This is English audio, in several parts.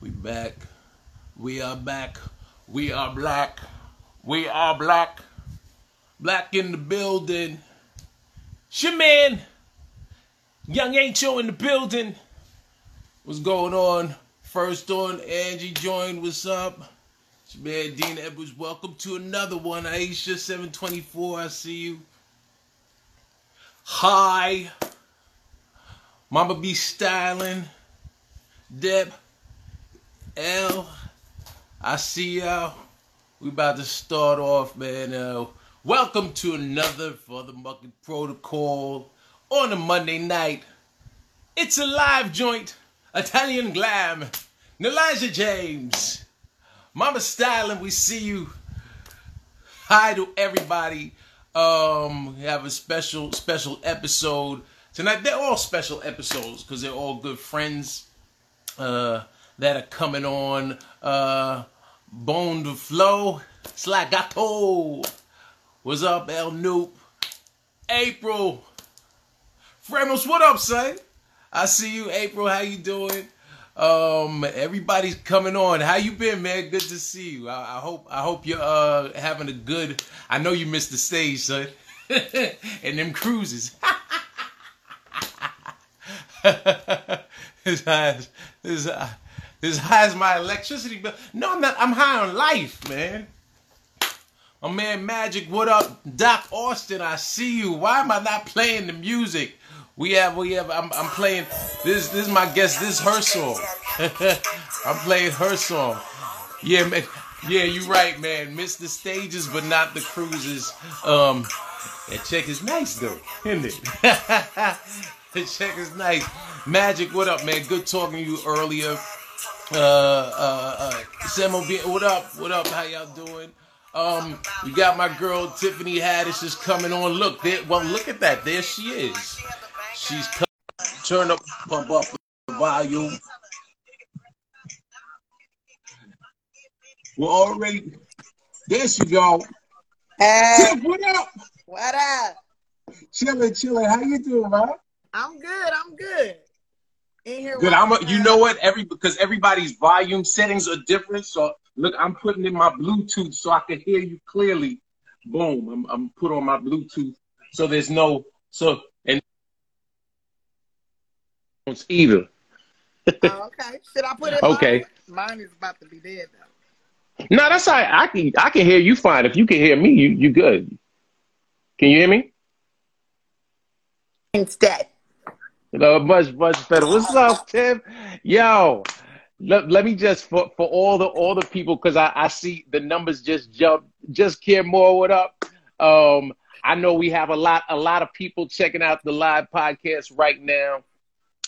We back. We are back. We are black. We are black. Black in the building. It's man. Young Angel in the building. What's going on? First on Angie joined. What's up? It's man Dean Edwards. Welcome to another one. Aisha 724. I see you. Hi. Mama be styling. Deb. L. I see y'all. We about to start off, man. Uh, welcome to another Futhamuckin Protocol on a Monday night. It's a live joint. Italian glam. Elijah James. Mama Styling, we see you. Hi to everybody. Um, we have a special, special episode tonight. They're all special episodes because they're all good friends uh, that are coming on. Uh, Bone to Flow, Slagato. What's up, El Noop? April. Framos, what up, son? I see you, April. How you doing? Um, everybody's coming on. How you been, man? Good to see you. I, I hope I hope you're uh having a good. I know you missed the stage, son, and them cruises. high as, as, high- as high as my electricity bill. No, I'm not. I'm high on life, man. My man Magic, what up? Doc Austin, I see you. Why am I not playing the music? We have, we have. I'm, I'm playing. This, this is my guest. This is her song. I'm playing her song. Yeah, man. Yeah, you right, man. Missed the stages, but not the cruises. Um, that check is nice though, isn't it? the check is nice. Magic, what up, man? Good talking to you earlier. Uh, uh, uh, Sam O'B- what up? What up? How y'all doing? Um, you got my girl Tiffany Haddish is coming on. Look, there. Well, look at that. There she is. She's co- turn up, pump up the volume. We're already. There she go. Hey, Tiff, what up? what up? Chilling, chilling. How you doing, man? I'm good. I'm good. Good. I'm. A, you know what? Every because everybody's volume settings are different. So look, I'm putting in my Bluetooth so I can hear you clearly. Boom. I'm. I'm put on my Bluetooth so there's no so and either. Oh, okay. Should I put it? Okay. Mine? Mine is about to be dead though. No, that's right. I can. I can hear you fine. If you can hear me, you you good. Can you hear me? Instead. No, much, much better. What's up, Tim? Yo, let, let me just for, for all the all the people because I, I see the numbers just jump. Just care more. What up? Um, I know we have a lot a lot of people checking out the live podcast right now.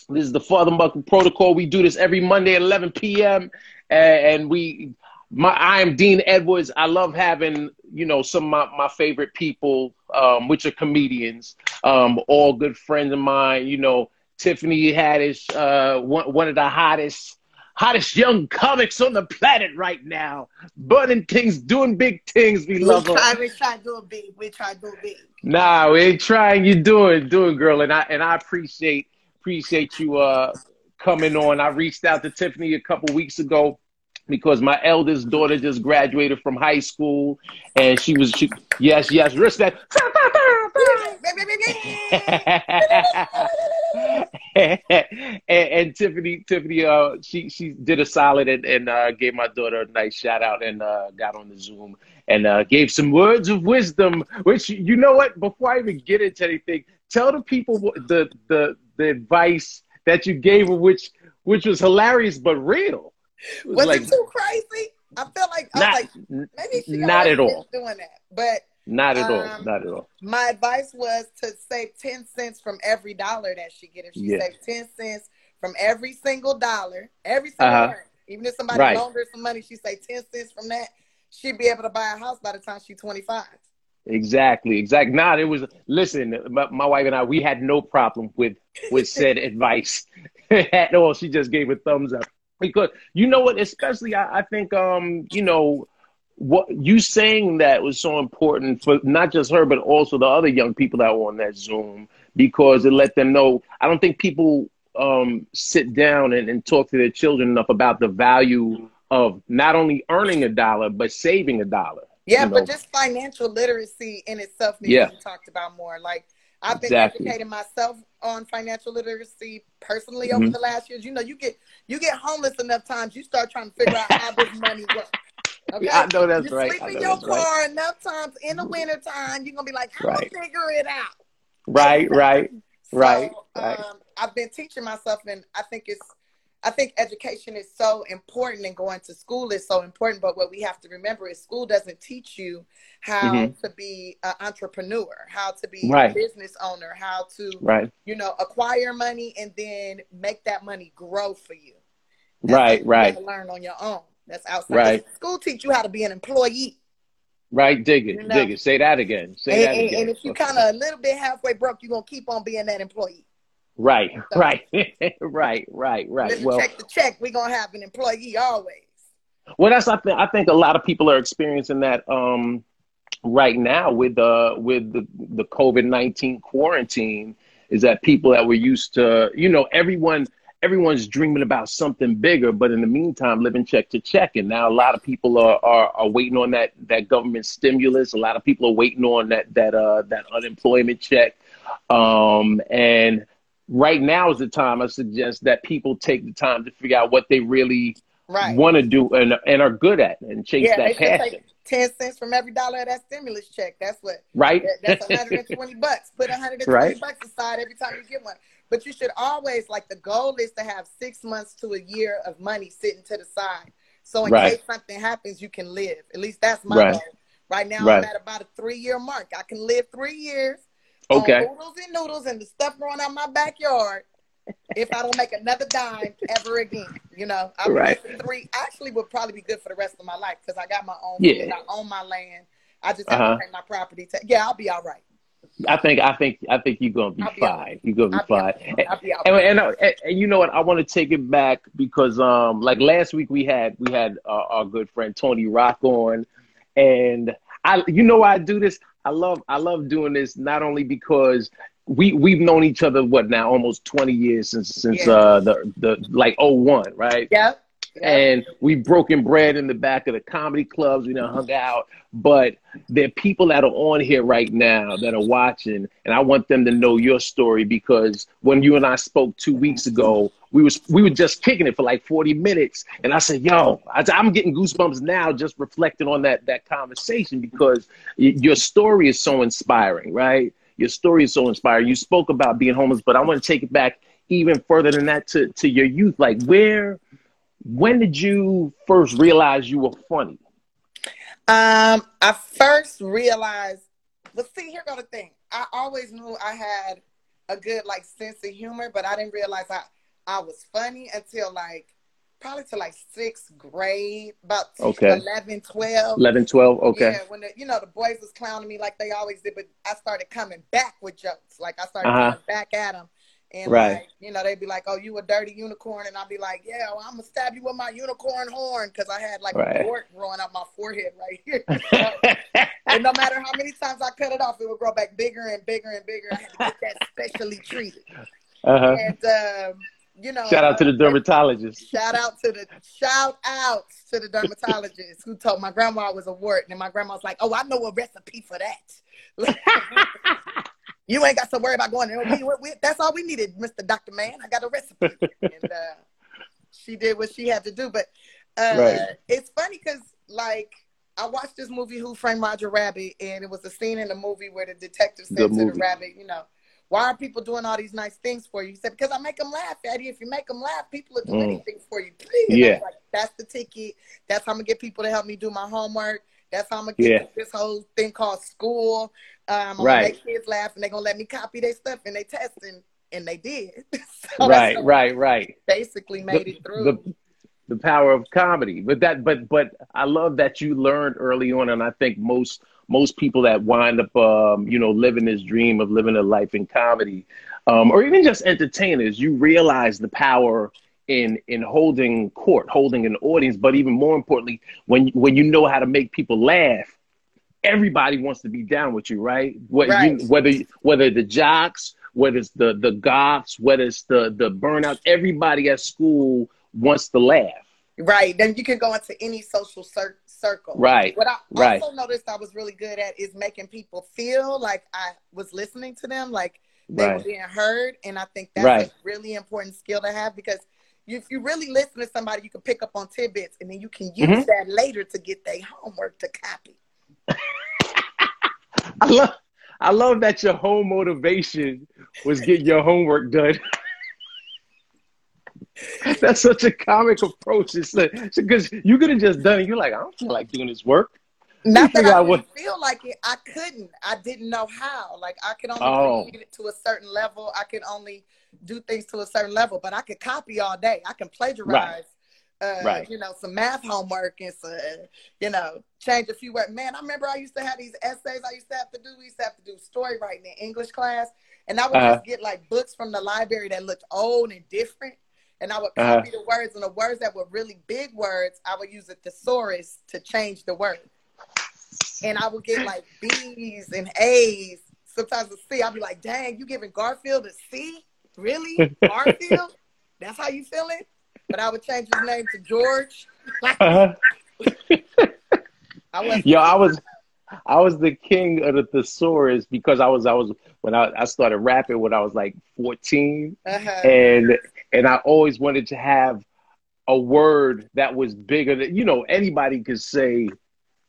This is the Futhamuckin Protocol. We do this every Monday at 11 p.m. and, and we. My, I am Dean Edwards. I love having, you know, some of my, my favorite people, um, which are comedians, um, all good friends of mine. You know, Tiffany Haddish, uh, one, one of the hottest, hottest young comics on the planet right now. Burning things, doing big things. We We love her. try, we try to do big. We try to do big. Nah, we ain't trying. You doing, doing, girl, and I and I appreciate appreciate you uh coming on. I reached out to Tiffany a couple weeks ago because my eldest daughter just graduated from high school, and she was she, yes, yes, respect. and, and Tiffany, Tiffany, uh, she she did a solid and, and uh, gave my daughter a nice shout out and uh, got on the Zoom and uh, gave some words of wisdom. Which you know what? Before I even get into anything, tell the people the the the advice that you gave which which was hilarious but real. Was Was like it too crazy? I felt like I was like maybe she not at all. doing that. But not at all, um, not at all. my advice was to save ten cents from every dollar that she get. If she Yeah. saves ten cents from every single dollar, every single Uh-huh. one, even if somebody Right. loaned her some money, she say ten cents from that, she'd be able to buy a house by the time she's twenty five. Exactly, exactly. Nah, it was. Listen, my, my wife and I, we had no problem with with said advice at all. She just gave a thumbs up because you know what? Especially, I, I think, um, you know, what you saying that was so important for not just her, but also the other young people that were on that Zoom because it let them know. I don't think people um, sit down and, and talk to their children enough about the value of not only earning a dollar but saving a dollar. Yeah, you know? but just financial literacy in itself needs Yeah. to be talked about more. Like I've been Exactly. educating myself on financial literacy personally over Mhm. the last years. You know, you get you get homeless enough times, you start trying to figure out how this money works. Okay? I know that's you right. sleep I in your that's right. car enough times in the winter time, you're gonna be like, how Right. figure it out. Right, right. So, Right, right. Um, I've been teaching myself, and I think it's, I think education is so important, and going to school is so important. But what we have to remember is school doesn't teach you how Mhm. to be an entrepreneur, how to be Right. a business owner, how to, Right, you know, acquire money and then make that money grow for you. That's right, you right, learn on your own. That's outside. Right. School teach you how to be an employee. right. Dig it, You know. dig it. Say that again. Say And, that again. and if you kind of a little bit halfway broke, you're gonna keep on being that employee. Right, So- right, right, right, right. Well, check the check. We're gonna have an employee always. well, that's I think I think a lot of people are experiencing that um, right now with uh with the the COVID nineteen quarantine. Is that people that were used to you know everyone everyone's dreaming about something bigger, but in the meantime living check to check, and now a lot of people are are, are waiting on that that government stimulus. A lot of people are waiting on that that uh that unemployment check, um, and right now is the time I suggest that people take the time to figure out what they really Right. want to do and, and are good at and chase yeah, that passion. take ten cents from every dollar of that stimulus check. That's what. right? that- That's 120 bucks. Put 120 Right. bucks aside every time you get one. But you should always like the goal is to have six months to a year of money sitting to the side. So in Right. case something happens, you can live. At least that's my Right. goal. Right now, Right. I'm at about a three year mark. I can live three years okay. on oodles and noodles and the stuff growing out my backyard if I don't make another dime ever again. You know, I Right. three actually would probably be good for the rest of my life because I got my own Yeah. food, I own my land. I just have Uh-huh. to pay my property tax. Yeah, I'll be all right. I think I think I think you're gonna be I'll be all fine. You're gonna be I'll be all fine. right. I'll be And, and, and, and you know what? I want to take it back because um like last week we had we had uh, our good friend Tony Rock on, and I you know why I do this? I love I love doing this not only because we we've known each other what now almost 20 years since since Yeah. uh the the like 01, right? Yep. And we've broken bread in the back of the comedy clubs. We done hung out, but there are people that are on here right now that are watching, and I want them to know your story because when you and I spoke two weeks ago, we was we were just kicking it for like forty minutes, and I said, "Yo, I, I'm getting goosebumps now just reflecting on that that conversation because y- your story is so inspiring, right? Your story is so inspiring. You spoke about being homeless, but I want to take it back even further than that to to your youth. Like where." When did you first realize you were funny? Um, I first realized, but see, here go the thing. I always knew I had a good like sense of humor, but I didn't realize I I was funny until like probably to like sixth grade, about Okay. 11, 12. 11, 12? Okay. Yeah, when the, you know the boys was clowning me like they always did, but I started coming back with jokes. Like I started Uh-huh. coming back at them, and Right. like you know they'd be like, "Oh, you a dirty unicorn," and I'd be like, "Yeah, well, I'm gonna stab you with my unicorn horn," because I had like Right. a wart growing up my forehead right here. and no matter how many times I cut it off, it would grow back bigger and bigger and bigger. I had to get that specially treated. uh-huh. And um, you know, Shout out to the uh, dermatologist. Shout out to the shout out to the dermatologist who told my grandma I was a wart, and my grandma was like, "Oh, I know a recipe for that." you ain't got to worry about going there. We, we, we- that's all we needed, Mister Doctor Man. I got a recipe, and uh, she did what she had to do. But uh, Right. it's funny because, like, I watched this movie, Who Framed Roger Rabbit, and it was a scene in the movie where the detective said Good to the rabbit, "You know." Why are people doing all these nice things for you? He said, because I make them laugh, Eddie. If you make them laugh, people will do Mm. anything for you. Please. Yeah. like, that's the ticket. That's how I'm going to get people to help me do my homework. That's how I'm to get Yeah. this whole thing called school. Um, I'm Right. to make kids laugh and they're going to let me copy their stuff and they test and, and they did. so right, right, right. Basically made it through. The, the power of comedy. But that but but I love that you learned early on and I think most most people that wind up um, you know, living this dream of living a life in comedy, um, or even just entertainers, you realize the power in in holding court, holding an audience, but even more importantly, when when you know how to make people laugh, everybody wants to be down with you, right? What Right. You, whether whether the jocks, whether it's the the goths, whether it's the the burnouts, everybody at school wants to laugh. Right. Then you can go into any social cir- circle. Right. What I right. also noticed I was really good at is making people feel like I was listening to them, like they Right. were being heard. And I think that's Right. a really important skill to have because if you really listen to somebody, you can pick up on tidbits and then you can use Mhm. that later to get their homework to copy. I love I love that your whole motivation was getting your homework done. That's such a comic approach. It's because you could have just done it. You're like, I don't feel like doing this work. Not that I didn't what- feel like it. I couldn't. I didn't know how. Like I could only Oh. read it to a certain level. I could only do things to a certain level. But I could copy all day. I can plagiarize. Uh, Right. You know, some math homework and some, you know, change a few words. Man, I remember I used to have these essays I used to have to do. We used to have to do story writing in English class. And I would Uh-huh. just get like books from the library that looked old and different. And I would Uh-huh. copy the words. And the words that were really big words, I would use a thesaurus to change the word and I would get like B's and A's. Sometimes a C. I'd be like, dang, you giving Garfield a C? Really? Garfield? That's how you feeling? But I would change his name to George. Uh-huh. I was Yo, I was I was the king of the thesaurus because I was I was when I, I started rapping when I was like 14 uh-huh. and and I always wanted to have a word that was bigger than you know anybody could say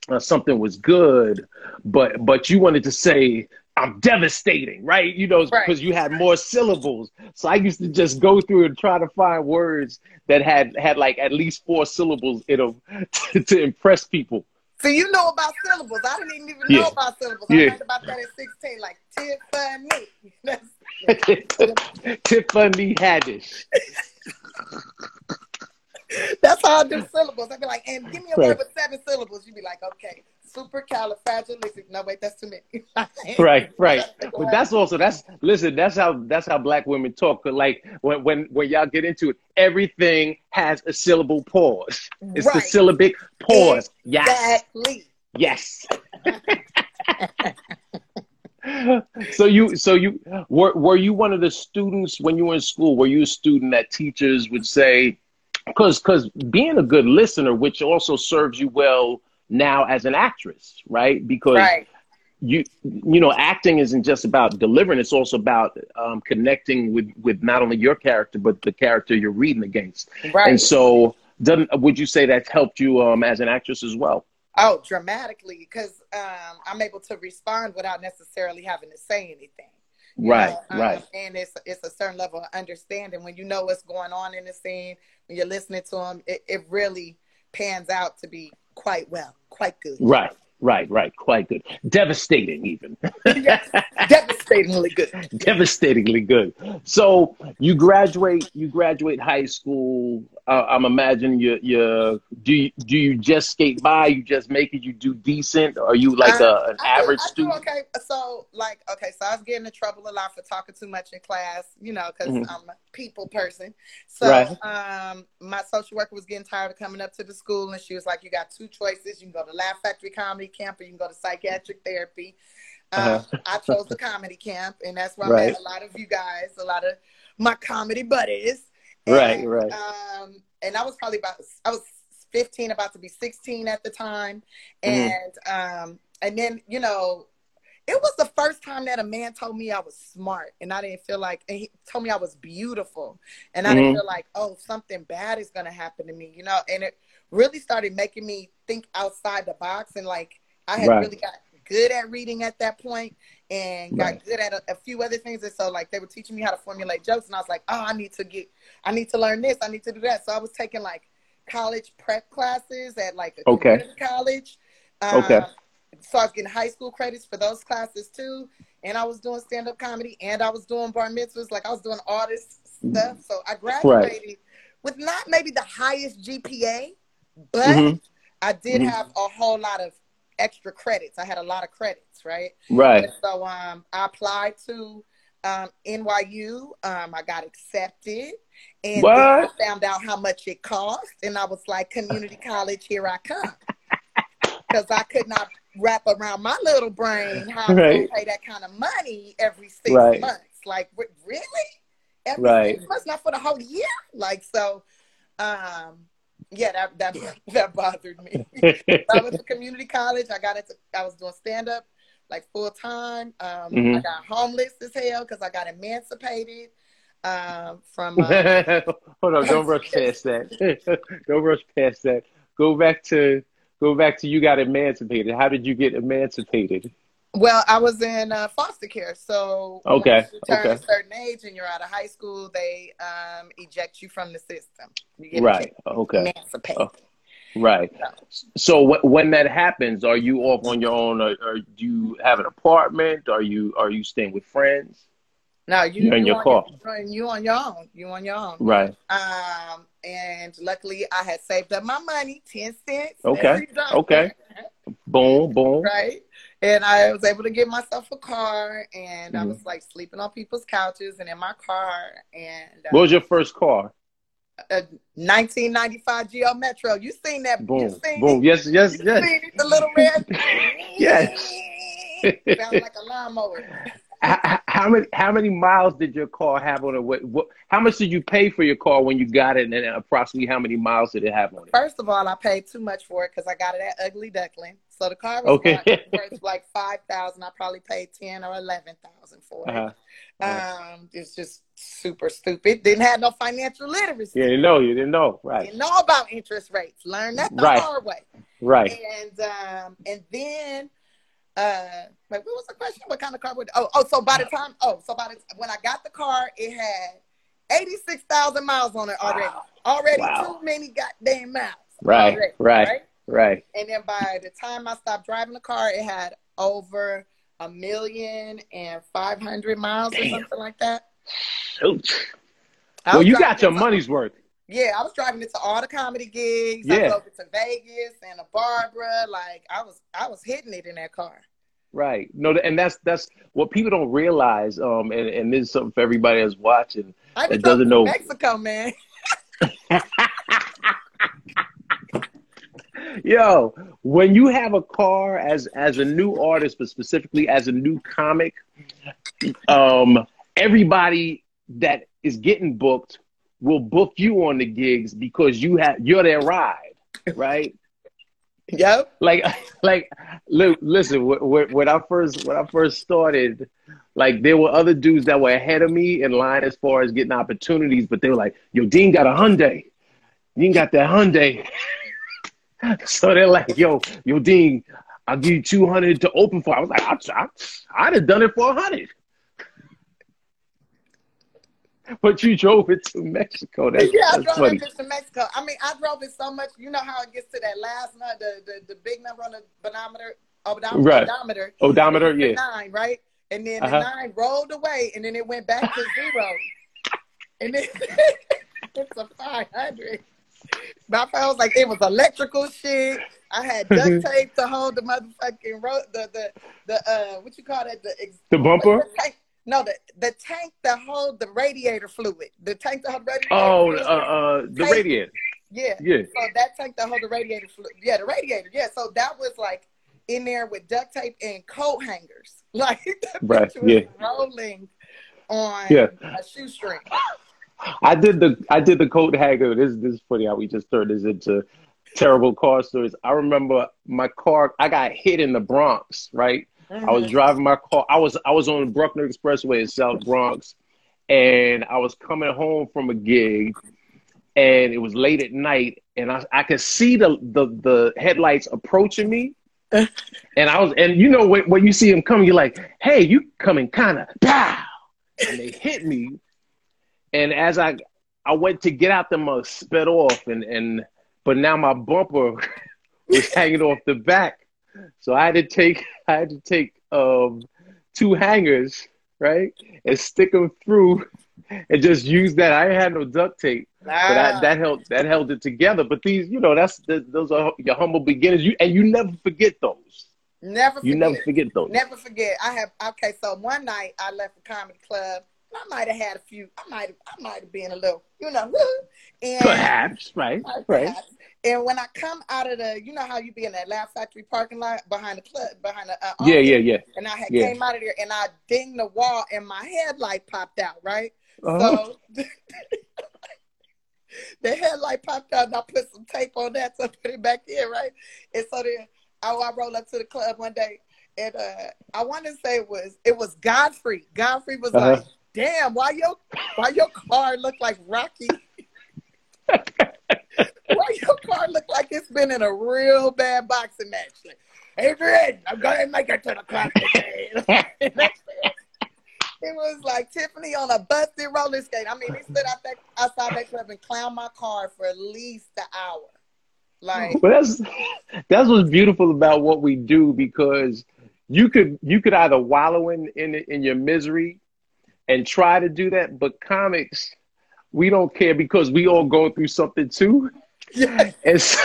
uh, something was good but but you wanted to say I'm devastating right you know Right. because you had more syllables so I used to just go through and try to find words that had had like at least four syllables in them to, to impress people So you know about syllables. I didn't even know Yeah. about syllables. I Yeah. learned about that at 16, like Tiffany. That's, Tiffany Haddish that's how I do syllables. I'd be like, and give me a Right. word with seven syllables. You'd be like, okay, supercalifragilistic. No, wait, that's too many. right right. But that's also that's listen that's how that's how black women talk. 'Cause, like when when when y'all get into it everything has a syllable pause. It's the syllabic pause. Yes. Exactly. yes. So you so you were were you one of the students when you were in school? Were you a student that teachers would say because because being a good listener which also serves you well now as an actress right because Right. you you know acting isn't just about delivering it's also about um, connecting with with not only your character but the character you're reading against Right. and so doesn't would you say that's helped you um, as an actress as well Oh, dramatically, because um, I'm able to respond without necessarily having to say anything. right know? Um, right And it's it's a certain level of understanding when you know what's going on in the scene. When you're listening to them, it, it really pans out to be quite well, quite good. right right right. Quite good. Devastating even. Yes, devastatingly good. devastatingly good. So you graduate you graduate high school. Uh, i'm imagining you you do you, do you just skate by? You just make it? You do decent? Are you like Uh, a, an I average I do student? okay, so like okay, so I was getting in trouble a lot for talking too much in class, you know, because Mhm. I'm a people person. So Right. um, my social worker was getting tired of coming up to the school, and she was like, "You got two choices. You can go to Laugh Factory Comedy Camp, or you can go to psychiatric therapy." Um, Uh-huh. I chose the comedy camp, and that's where I met a lot of you guys, a lot of my comedy buddies. Right, And, right. Um, and I was probably about I was 15, about to be 16 at the time, Mhm. and um, and then you know, it was the first time that a man told me I was smart, and I didn't feel like, and he told me I was beautiful, and I didn't Mhm. feel like, oh, something bad is gonna happen to me, you know, and it really started making me think outside the box, and like I had Right. really got good at reading at that point and got Right. good at a, a few other things and so like they were teaching me how to formulate jokes and i was like oh i need to get i need to learn this i need to do that so i was taking like college prep classes at like a Okay. community college um, Okay. so i was getting high school credits for those classes too and i was doing stand-up comedy and i was doing bar mitzvahs like i was doing all this stuff so i graduated with not maybe the highest gpa but Mhm. i did Mhm. have a whole lot of extra credits i had a lot of credits right right and so um, I applied to um, NYU. Um, I got accepted, and I found out how much it cost, and I was like, "Community college, here I come," because I could not wrap around my little brain how Right. to pay that kind of money every six Right. months. Like, re- really? Every Right. six months, not for the whole year? Like, so, um, yeah, that that that bothered me. I went to community college. I got into. I was doing stand up like full time. Um, I Mhm. got homeless as hell because I got emancipated um, from. Uh, Hold on, don't rush past that. don't rush past that. Go back to go back to you got emancipated. How did you get emancipated? Well, I was in uh, foster care, so Okay, you turn okay. a certain age and you're out of high school, they um, eject you from the system. You get Right. Okay. Oh. Right. So wh- when that happens, are you off on your own, or, or do you have an apartment? Are you are you staying with friends? No, you You're in you your on car. Your, you on your own. You on your own. Right. Um, and luckily, I had saved up my money, ten cents. Okay, okay. Boom. Boom. Right. And I was able to get myself a car, and I Mhm. was like sleeping on people's couches and in my car. And uh, What was your first car? a 1995 Geo Metro. You seen that? Boom. seen Boom. It? Yes. Yes. Yes. seen it? The little red. Yes. Sounds like a lawnmower. How, how many how many miles did your car have on it? What, what how much did you pay for your car when you got it, and then approximately how many miles did it have on it? First of all, I paid too much for it because I got it at Ugly Duckling. So the car was Okay. like, worth like five thousand. I probably paid ten or eleven thousand for it. Uh-huh. Um, it's just super stupid. Didn't have no financial literacy. You didn't know. You didn't know. Right. Didn't know about interest rates. Learned that the Right. hard way. Right. And um, and then uh, wait, what was the question? What kind of car would? Oh, oh, so by the time, oh, so by the when I got the car, it had eighty six thousand miles on it already. Already Wow. too many goddamn miles. Right. already, Right. Right. And then by the time I stopped driving the car, it had over a million and five hundred miles or something like that. Shoot. Well, you got your money's worth. Yeah, I was driving it to all the comedy gigs. Yeah. I drove it to Vegas and to Barbara. Like I was, I was hitting it in that car. Right. No, and that's that's what people don't realize. Um, and, and this is something for everybody that's watching. I That doesn't know- Mexico, man. Yo, when you have a car as as a new artist, but specifically as a new comic, um, everybody that is getting booked will book you on the gigs because you have you're their ride, right? Yep. like like look, listen wh- wh- when i first when i first started like there were other dudes that were ahead of me in line as far as getting opportunities but they were like yo dean got a hyundai dean got that hyundai so they're like yo yo dean i'll give you 200 to open for i was like I, I, i'd have done it for 100 but you drove it to mexico that's, yeah, I drove funny bitch to Mexico. I mean, I drove it so much. You know how it gets to that last number, the, the, the big number on the odometer, odom- Right. odometer. odometer yeah Nine, right? And then Uh-huh. the nine rolled away, and then it went back to zero. and then it's a 500. My phone was like, it was electrical shit. I had duct tape to hold the motherfucking road, the, the, the, uh, what you call that? The, ex- the bumper no, the, the tank that hold the radiator fluid. The tank that hold the radiator oh fluid. uh, uh the radiator yeah. yeah So that tank that hold the radiator fluid. Yeah, the radiator. Yeah. So that was like in there with duct tape and coat hangers. Like that Right, was yeah. rolling on Yeah. a shoestring. I did the I did the coat hanger. This this is funny how we just turned this into terrible car stories. I remember my car. I got hit in the Bronx. Right, I was mm-hmm. driving my car. I was I was on the Bruckner Expressway in South Bronx, and I was coming home from a gig, and it was late at night, and I I could see the the the headlights approaching me. And I was, and you know, when, when you see them coming, you're like, "Hey, you coming kind of pow!" And they hit me, and as I I went to get out the mug, uh, sped off, and and but now my bumper was hanging off the back, so I had to take I had to take um two hangers right and stick them through, and just use that. I had no duct tape, but I, that held that held it together. But these, you know, that's those are your humble beginnings. You and you never forget those. never forget. You never forget those. Never forget. I have okay. So one night I left the comedy club. I might have had a few. I might have. I might have been a little, you know, and Perhaps, right, right. And when I come out of the, you know how you be in that Laugh Factory parking lot behind the club, behind the uh, Yeah, yeah, yeah. And I had Yeah. came out of there and I dinged the wall and my headlight popped out, right? Uh-huh. So the headlight popped out and I put some tape on that to put it back in, right? And so then I, I rolled up to the club one day and uh, I want to say it was it was Godfrey. Godfrey was Uh-huh. like, "Damn, why your why your car look like Rocky? why your car look like it's been in a real bad boxing match?" Like, Adrian, I'm gonna make it to the club today. It was like Tiffany on a busted roller skate. I mean, he stood out that outside that club and clowned my car for at least an hour. Like, But that's that's what's beautiful about what we do because you could you could either wallow in in in your misery and try to do that, but comics we don't care because we all go through something too. yes, And so,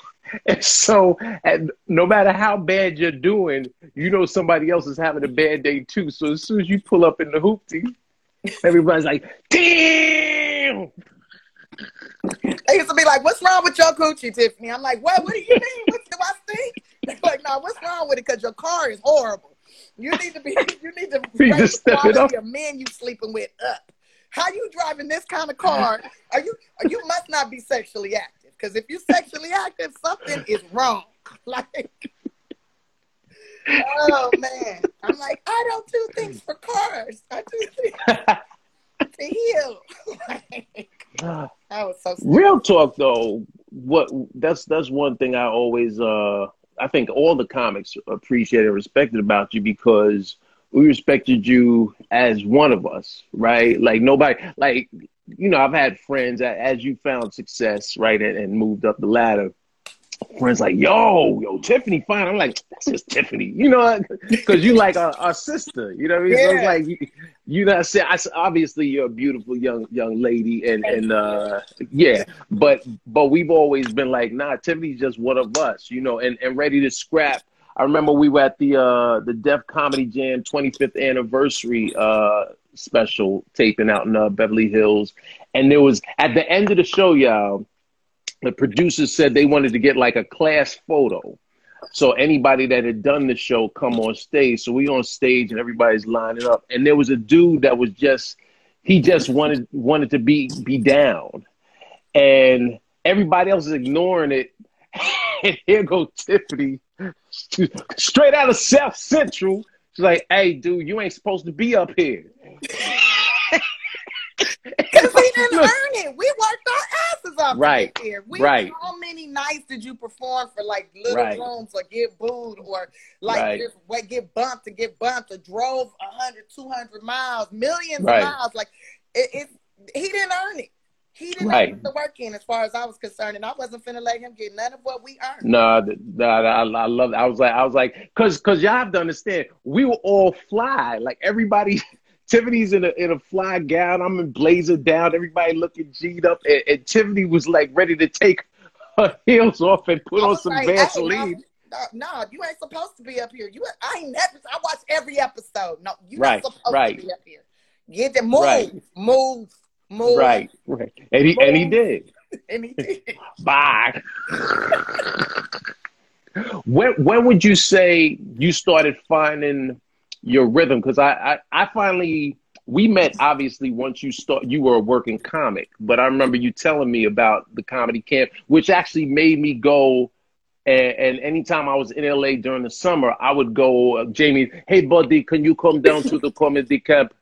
and so and no matter how bad you're doing, you know somebody else is having a bad day too. So as soon as you pull up in the hoopty, everybody's like, "Damn!" they used to be like, "What's wrong with your coochie, Tiffany?" I'm like, "What? What do you mean? What do I stink?" They're like, "No, what's wrong with it? Because your car is horrible. You need to be. You need to raise just the step it quality up. of men you sleeping with up. How you driving this kind of car? Are you? You must not be sexually active. Because if you're sexually active, something is wrong. Like." Oh man! I'm like, I don't do things for cars. I do things to heal. that was so stupid. Real talk though, what that's that's one thing I always uh I think all the comics appreciated and respected about you because we respected you as one of us, right? Like nobody like you know, I've had friends as you found success, right, and, and moved up the ladder. Friends like, yo, yo, Tiffany fine. I'm like, that's just Tiffany, you know, because you like our, our sister, you know what I mean? So it's Yeah. like, you, you know, say, I, obviously you're a beautiful young young lady, and and uh, yeah, but but we've always been like, nah, Tiffany's just one of us, you know, and and ready to scrap. I remember we were at the uh the Def Comedy Jam 25th anniversary uh special taping out in uh, Beverly Hills, and there was at the end of the show, y'all, the producers said they wanted to get like a class photo. So anybody that had done the show come on stage. So we on stage and everybody's lining up, and there was a dude that was just he just wanted wanted to be be down, and everybody else is ignoring it. And here go Tiffany, straight out of South Central. She's like, "Hey, dude, you ain't supposed to be up here." Because we didn't earn it. We worked our asses off Right, here. We, right. How many nights did you perform for like little Right. rooms or get booed or like Right. just wait, get bumped and get bumped or drove 100, 200 miles, millions Right. of miles? Like it, it, he didn't earn it. He didn't Right. put the work in as far as I was concerned. And I wasn't finna let him get none of what we earned. Th- nah, I, I love. I was like, I was like, cause, cause y'all have to understand, we were all fly. Like everybody, Tiffany's in a in a fly gown. I'm in blazer down. Everybody looking G'd up, and, and Tiffany was like ready to take her heels off and put on some like, Vaseline. no, no, you ain't supposed to be up here. You, I ain't never. I watch every episode. No, you Right, not supposed right. to be up here. Get the move, Right. move, move. Right, right, and he and he did. And he did. Bye. when when would you say you started finding your rhythm? Because I, I I finally we met obviously once you start you were a working comic, but I remember you telling me about the comedy camp, which actually made me go. And, and anytime I was in LA during the summer, I would go, uh, Jamie, hey buddy, can you come down to the comedy camp?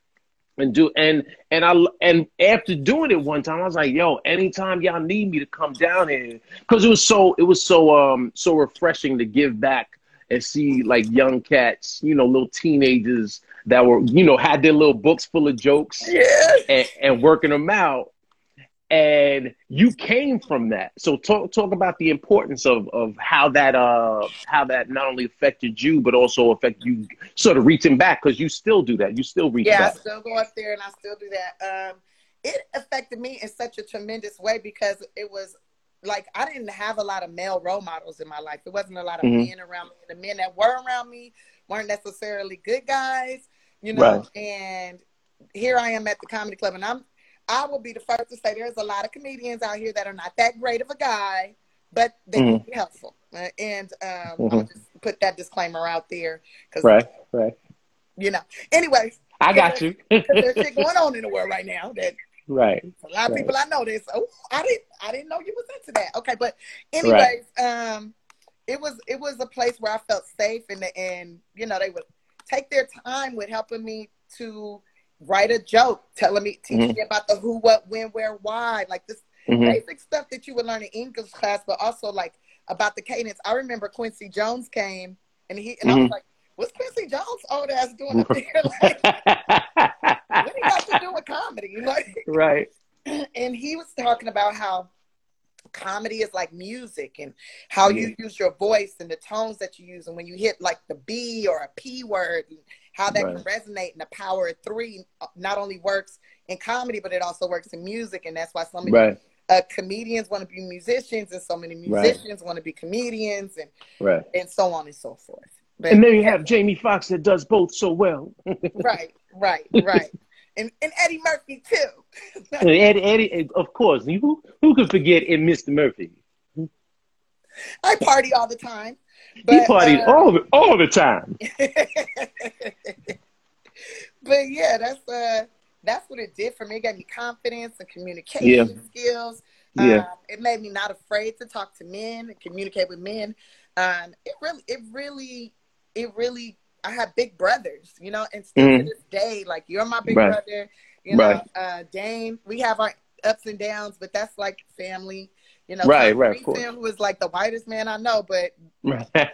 and do and and I and after doing it one time, I was like, yo, anytime y'all need me to come down here, because it was so it was so um so refreshing to give back and see like young cats, you know, little teenagers that were you know had their little books full of jokes Yeah. and, and working them out. And you came from that, so talk talk about the importance of of how that uh how that not only affected you but also affected you, sort of reaching back because you still do that, you still reach Yeah, I still go up there and I still do that. Um, it affected me in such a tremendous way because it was like I didn't have a lot of male role models in my life. There wasn't a lot of Mhm. men around me. The men that were around me weren't necessarily good guys, you know. Right. And here I am at the comedy club, and I'm I will be the first to say there's a lot of comedians out here that are not that great of a guy, but they mm-hmm. can be helpful. Uh, and um, mm-hmm. I'll just put that disclaimer out there because right, right. You know. Anyways, I got you. there's shit going on in the world right now that right. A lot of right. people I know this. Oh, I didn't. I didn't know you was into that. Okay, but anyways, right. um, it was it was a place where I felt safe and and you know they would take their time with helping me to write a joke, telling me, teaching mm-hmm. me about the who, what, when, where, why, like this mm-hmm. basic stuff that you would learn in English class, but also like about the cadence. I remember Quincy Jones came and he and mm-hmm. I was mm-hmm. like, what's Quincy Jones old ass doing up there? Like, what he got to do with comedy? Like, right. And he was talking about how comedy is like music and how yeah. you use your voice and the tones that you use and when you hit like the b or a p word and how that right. can resonate and the power of three uh, not only works in comedy but it also works in music and that's why so many right. uh, comedians want to be musicians and so many musicians right. want to be comedians and and so on and so forth but, and then you have Jamie Foxx that does both so well. right, right, right and, and Eddie Murphy too. Eddie, Eddie, of course. Who who could forget in Mr. Murphy? I party all the time. But, he parties uh, all the all the time. but yeah, that's uh that's what it did for me. It gave me confidence and communication yeah. skills. Yeah. Um, it made me not afraid to talk to men and communicate with men. Um, it really, it really, it really I have big brothers, you know, and still mm-hmm. to this day, like you're my big right. brother, you know, right. uh, Dane. We have our ups and downs, but that's like family, you know. Right, right. Of course. Who is like the whitest man I know, but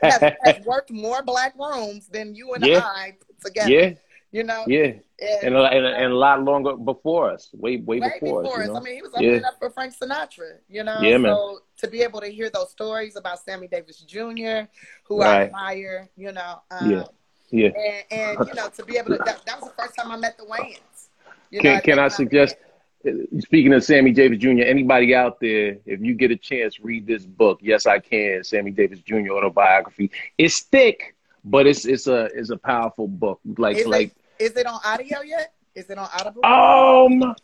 has, has, worked more black rooms than you and yeah. I together. Yeah. You know. Yeah. And, and, and, and, a lot longer before us, way way, way before, before, us. us. I mean, he was opening yeah. up for Frank Sinatra. You know. Yeah, man. So to be able to hear those stories about Sammy Davis Jr., who right. I admire, you know. Um, yeah yeah. And, and you know, to be able to, that, that was the first time I met the Wayans. You can know, can I suggest, uh, speaking of Sammy Davis Jr., anybody out there, if you get a chance, read this book. Yes, I can. Sammy Davis Jr. autobiography. It's thick, but it's it's a it's a powerful book. Like is like. It, is it on audio yet? Is it on Audible? Um,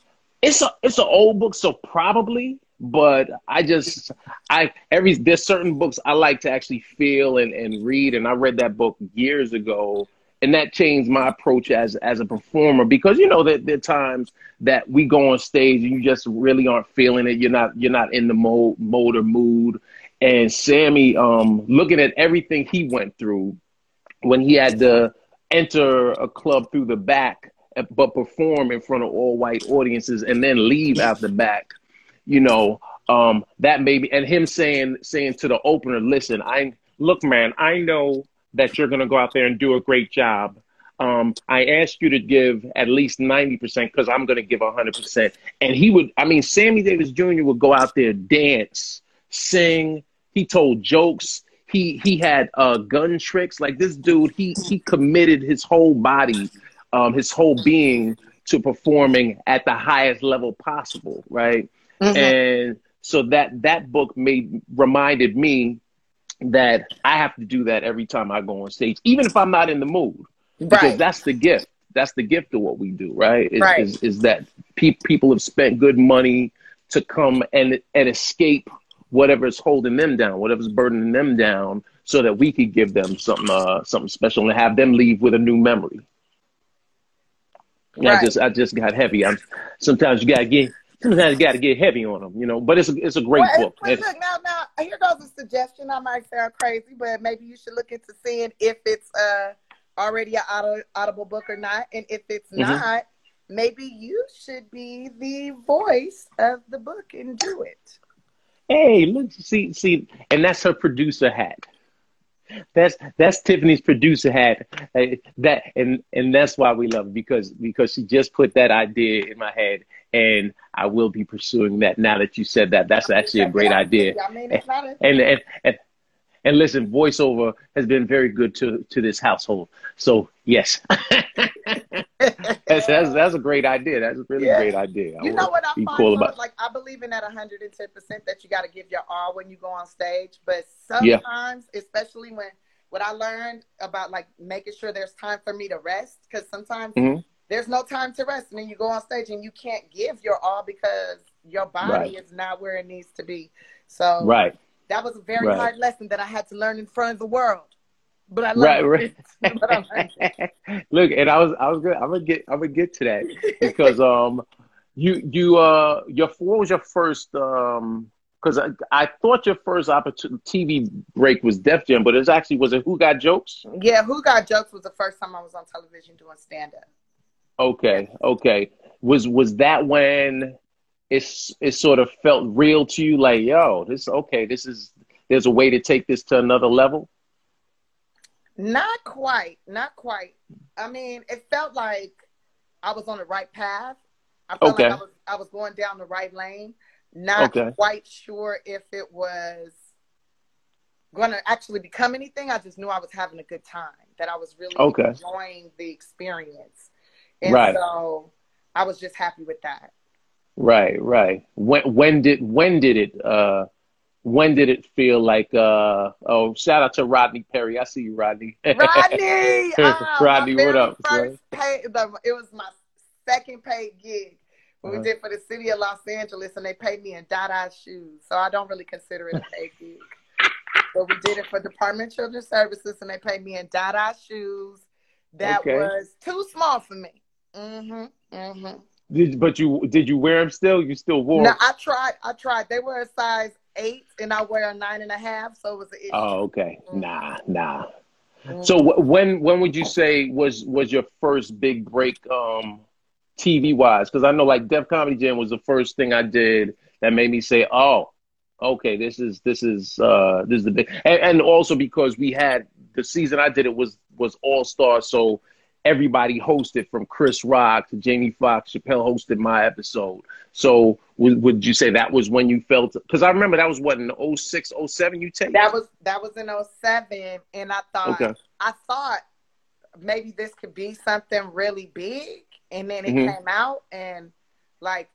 it's a it's an old book, so probably but I just I every there's certain books I like to actually feel and, and read and I read that book years ago and that changed my approach as as a performer because you know that there, are times that we go on stage and you just really aren't feeling it you're not you're not in the mode mode or mood and Sammy um looking at everything he went through when he had to enter a club through the back but perform in front of all white audiences and then leave out the back you know, um, that maybe and him saying saying to the opener, listen, I look, man, I know that you're gonna go out there and do a great job. Um, I asked you to give at least 90% because I'm going to give 100%. And he would, I mean, Sammy Davis Jr. would go out there, dance, sing. He told jokes. He he had uh, gun tricks. Like this dude, he he committed his whole body, um, his whole being to performing at the highest level possible, right? Mm-hmm. And so that that book made reminded me that I have to do that every time I go on stage, even if I'm not in the mood, because right. that's the gift. That's the gift of what we do, right? Is, right. is, is that pe- people have spent good money to come and and escape whatever's holding them down, whatever's burdening them down, so that we could give them something uh, something special and have them leave with a new memory. Right. I just I just got heavy. I'm sometimes you gotta get sometimes you got to get heavy on them, you know. But it's a, it's a great well, book. Look, now, now here goes a suggestion. I might sound crazy, but maybe you should look into seeing if it's uh, already an auto, audible book or not, and if it's mm-hmm. not, maybe you should be the voice of the book and do it. Hey, look, see, see, and that's her producer hat. That's that's Tiffany's producer hat. Uh, that and and that's why we love it because because she just put that idea in my head and I will be pursuing that now that you said that. That's actually a great idea. And, and, and, and listen, voiceover has been very good to, to this household. So yes, that's, that's, that's a great idea. That's a really great idea. I you know what I find cool about. like I believe in that 110 percent that you got to give your all when you go on stage, but sometimes, yeah. especially when what I learned about like making sure there's time for me to rest, because sometimes. Mm-hmm there's no time to rest. And then you go on stage and you can't give your all because your body right. is not where it needs to be. So right. That was a very Right. hard lesson that I had to learn in front of the world. But I learned right. it. Look, and I was I was gonna I'm gonna get I'm gonna get to that because um you you uh your what was your first um because I, I thought your first opportunity TV break was Def Jam, but it was actually was it Who Got Jokes? Yeah, Who Got Jokes was the first time I was on television doing stand up. Okay, okay. Was was that when it's it sort of felt real to you? Like, yo, this okay. This is there's a way to take this to another level. Not quite, not quite. I mean, it felt like I was on the right path. I felt Okay. like I was I was going down the right lane. Not Okay. quite sure if it was going to actually become anything. I just knew I was having a good time. That I was really Okay. enjoying the experience, and Right. so I was just happy with that. Right, right. When when did when did it uh when did it feel like uh oh shout out to Rodney Perry. I see you, Rodney. Rodney, ah, Rodney, what up, First pay, the, it was my second paid gig. What Uh-huh. we did for the city of Los Angeles, and they paid me in Dada shoes. So I don't really consider it a paid gig. but we did it for Department of Children's Services, and they paid me in Dada shoes. That Okay. was too small for me. Mm-hmm. Mm-hmm. Did, but you did you wear them still? You still wore No? I tried. I tried. They were a size eight, and I wear a nine and a half, so it was an issue. Oh, okay. Nah, nah. Mhm. So wh- when when would you say was was your first big break um TV wise? Because I know like Def Comedy Jam was the first thing I did that made me say, oh, okay, this is this is uh this is the big and, and also because we had the season I did it was was all star, so everybody hosted from Chris Rock to Jamie Foxx. Chappelle hosted my episode. So would, would you say that was when you felt? Because I remember that was what in 06, 07 you take. That was that was in 07, and I thought Okay. I thought maybe this could be something really big, and then it Mhm. came out and like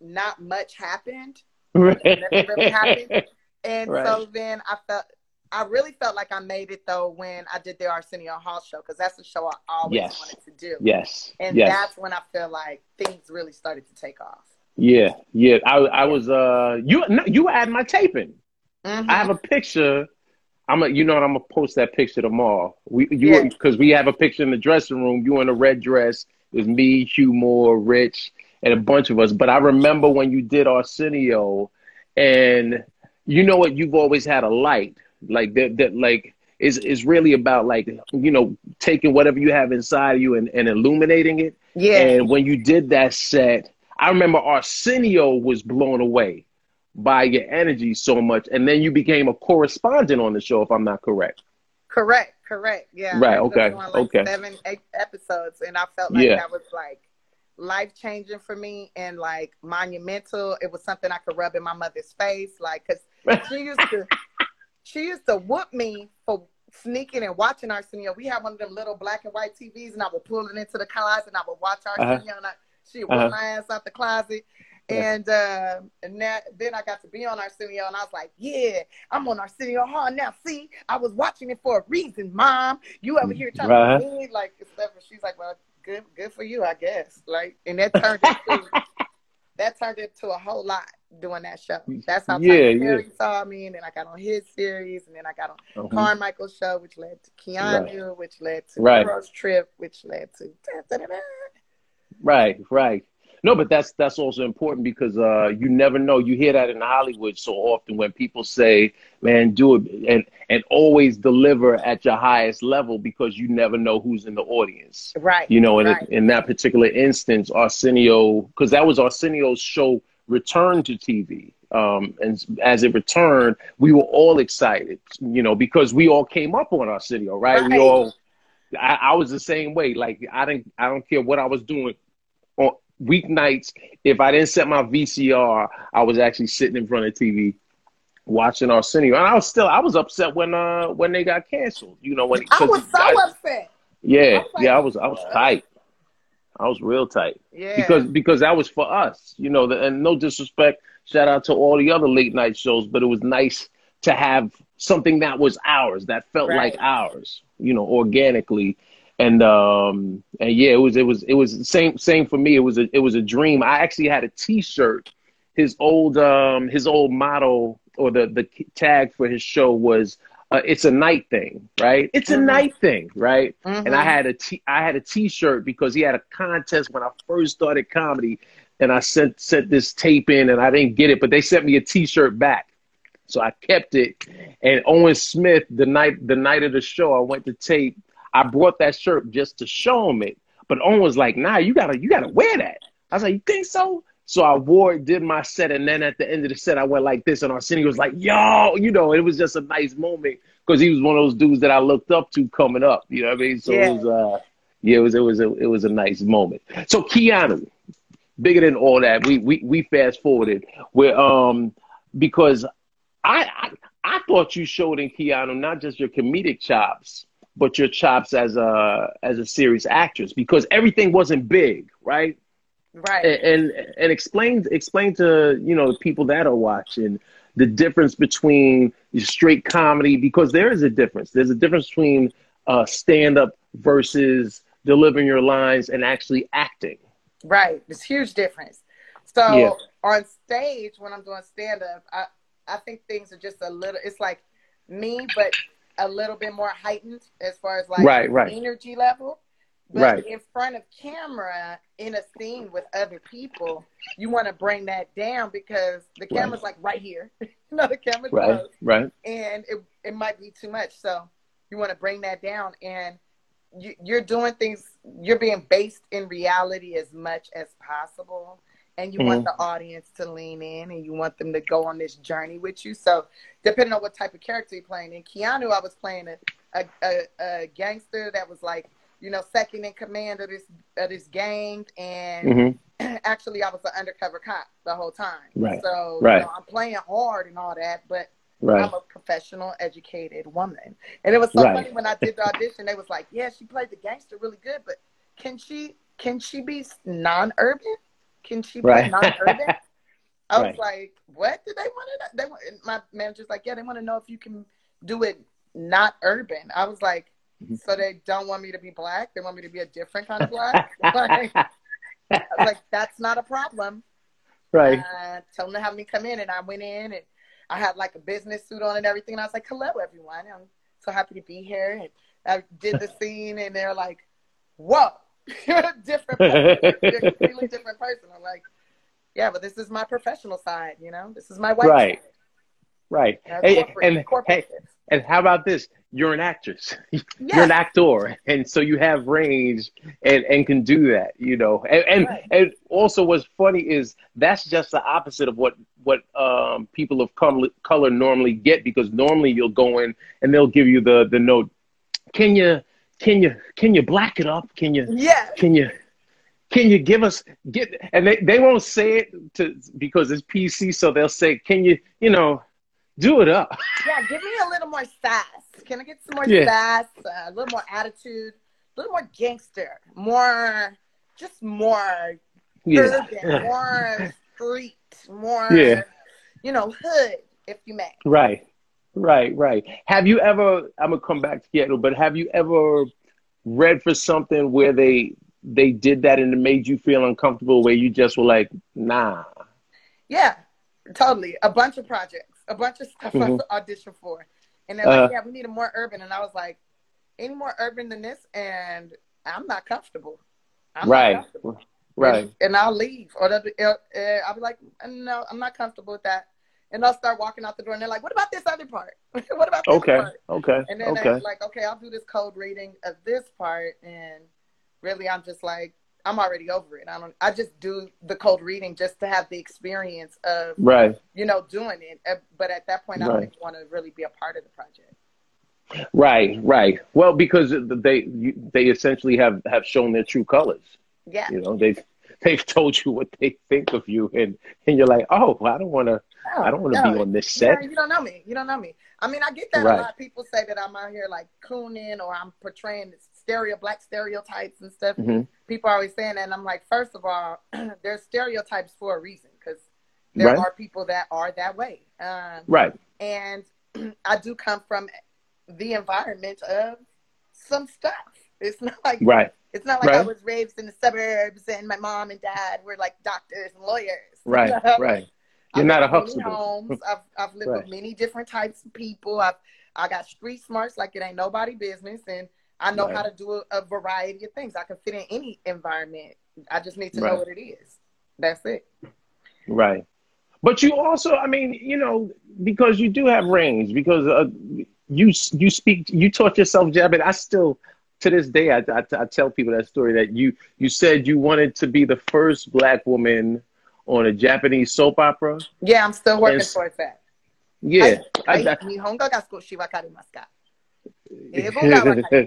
not much happened, nothing really happened, and Right. so then I felt I really felt like I made it though when I did the Arsenio Hall show because that's the show I always Yes. wanted to do, Yes. and yes. that's when I feel like things really started to take off. Yeah. Yeah. I I was uh you no, you had my taping. Mhm. I have a picture. I'm a, you know what I'm gonna post that picture tomorrow. We you Yeah. because we have a picture in the dressing room. You in a red dress. It was me, Hugh Moore, Rich, and a bunch of us. But I remember when you did Arsenio, and you know what? You've always had a light like that. That like is is really about like you know taking whatever you have inside of you and, and illuminating it. yeah, And when you did that set, I remember Arsenio was blown away by your energy so much. And then you became a correspondent on the show, if I'm not correct. Correct, correct. Yeah. Right, I ended up okay, like, okay. Seven, eight episodes, and I felt like Yeah. that was like life changing for me and like monumental. It was something I could rub in my mother's face, like because she used to she used to whoop me for sneaking and watching Arsenio. We had one of them little black and white TVs, and I would pull it into the closet and I would watch Arsenio, and I, she would Uh-huh. my ass out the closet. Yeah. And uh, and that, then I got to be on Arsenio, and I was like, "Yeah, I'm on Arsenio Hall now. See, I was watching it for a reason, Mom. You ever here trying Right. to me like and stuff?" And she's like, "Well, good, good for you, I guess." Like, and that turned into that turned into a whole lot doing that show. That's how Yeah, Tyler yeah. Saw me, and then I got on his series, and then I got on Mhm. Carmichael's show, which led to Keanu, which led to Right. Girls Trip, which led to da, da, da. Right, right. No, but that's that's also important because uh, you never know. You hear that in Hollywood so often when people say, "Man, do it," and and always deliver at your highest level because you never know who's in the audience. right. You know, in right. in that particular instance, Arsenio, because that was Arsenio's show return to TV. Um, and as it returned, we were all excited, you know, because we all came up on Arsenio, right? We all, I, I was the same way. Like I didn't, I don't care what I was doing on weeknights. If I didn't set my VCR, I was actually sitting in front of TV watching Arsenio, and I was still, I was upset when uh when they got canceled. You know, when I 'cause was so I- upset. yeah, I was like, yeah, I was I was tight. I was real tight Yeah. because because that was for us, you know. The, and no disrespect, shout out to all the other late night shows, but it was nice to have something that was ours, that felt Right. like ours, you know, organically. And um and yeah, it was it was it was the same same for me. It was a it was a dream. I actually had a T-shirt. His old um his old motto or the the tag for his show was uh, it's a night thing, right? It's a Mhm. night thing, right? Mhm. And I had a t I had a T-shirt because he had a contest when I first started comedy, and I sent sent this tape in and I didn't get it, but they sent me a T-shirt back, so I kept it. And Owen Smith, the night the night of the show, I went to tape. I brought that shirt just to show him it, but Owen was like, "Nah, you gotta you gotta wear that." I was like, "You think so?" So I wore it, did my set, and then at the end of the set, I went like this, and Arsenio was like, "Yo," you know, it was just a nice moment because he was one of those dudes that I looked up to coming up. You know what I mean? So Yeah. it was, uh, yeah, it was, it was, a, it was a nice moment. So Keanu, bigger than all that, we we we fast forwarded where um because I, I I thought you showed in Keanu not just your comedic chops, but your chops as a as a serious actress because everything wasn't big, right? Right. and and, and explain explain to you know the people that are watching the difference between straight comedy because there is a difference. There's a difference between uh, stand up versus delivering your lines and actually acting. Right. A huge difference. So Yeah. on stage when I'm doing stand up, I, I think things are just a little it's like me, but a little bit more heightened as far as like Right, right. energy level. But Right. in front of camera in a scene with other people, you want to bring that down because the Right. camera's like right here. you know, the camera's Right, close right, and it, it might be too much. So you want to bring that down and you, you're doing things, you're being based in reality as much as possible. And you want the audience to lean in and you want them to go on this journey with you. So depending on what type of character you're playing. In Keanu, I was playing a, a, a, a gangster that was like, you know, second in command of this of this gang and hmm actually I was an undercover cop the whole time. Right. So Right. You know, I'm playing hard and all that, but right, I'm a professional, educated woman. And it was so Right. funny when I did the audition. They was like, "Yeah, she played the gangster really good, but can she can she be non-urban? Can she be Right. non-urban?" I was Right. like, "What did they want to know?" They want, my manager's like, "Yeah, they want to know if you can do it not urban." I was like, Mhm. "So they don't want me to be black? They want me to be a different kind of black?" like, I was like, "That's not a problem." right, uh, told them to have me come in, and I went in, and I had like a business suit on and everything. And I was like, "Hello, everyone! I'm so happy to be here." And I did the scene, and they're like, "Whoa, different, person. you're a completely different person." I'm like, "Yeah, but this is my professional side, you know. This is my white Right. side." right. Hey, and hey, and how about this? You're an actress. You're an actor, and so you have range and, and can do that, you know. And and, Right. and also, what's funny is that's just the opposite of what what um, people of color, color normally get because normally you'll go in and they'll give you the the note. Can you can you can you black it up? Can you yeah, can you can you give us get and they, they won't say it to because it's PC, so they'll say, Can you, you know, do it up? yeah. Give me a little more sass. Can I get some more Yeah. sass? Uh, a little more attitude. A little more gangster. More, just more Yeah. urban, more street, more, Yeah. you know, hood, if you may. Right. Right, right. Have you ever I'm gonna come back to Seattle, but have you ever read for something where they they did that and it made you feel uncomfortable where you just were like, nah. Yeah, totally. A bunch of projects, a bunch of stuff Mhm. I auditioned for. And they're Uh, like, yeah, we need a more urban. And I was like, any more urban than this? And I'm not comfortable. I'm not right. comfortable. Right. And, and I'll leave. Or uh, uh, I'll be like, no, I'm not comfortable with that. And I'll start walking out the door and they're like, what about this other part? what about this Okay. part? Okay. And then Okay. they're like, okay, I'll do this cold reading of this part. And really, I'm just like, I'm already over it. I don't, I just do the cold reading just to have the experience of, Right. you know, doing it. Uh, But at that point, I Right. don't want to really be a part of the project. Right, right. Well, because they they essentially have have shown their true colors. Yeah. You know, they've they've told you what they think of you, and and you're like, oh, I don't want to, No, I don't want to no, be on this set. you don't know me. You don't know me. I mean, I get that Right. a lot. People say that I'm out here like cooning or I'm portraying stereo black stereotypes and stuff. Mhm. People are always saying that, and I'm like, first of all, there's stereotypes for a reason because there Right. are people that are that way. Um, Right, and I do come from the environment of some stuff. It's not like right, it's not like I was raised in the suburbs and my mom and dad were like doctors and lawyers. right, know? right. You're I've not a Huxtable. homes. I've I've lived Right. with many different types of people. I've I got street smarts like it ain't nobody business, and I know Right. how to do a, a variety of things. I can fit in any environment. I just need to Right. know what it is. That's it. Right. But you also, I mean, you know, because you do have range, because uh, you you speak, you taught yourself Japanese. I still, to this day, I, I, I tell people that story that you you said you wanted to be the first black woman on a Japanese soap opera. Yeah, I'm still working and, towards that. Yeah. I, I, I,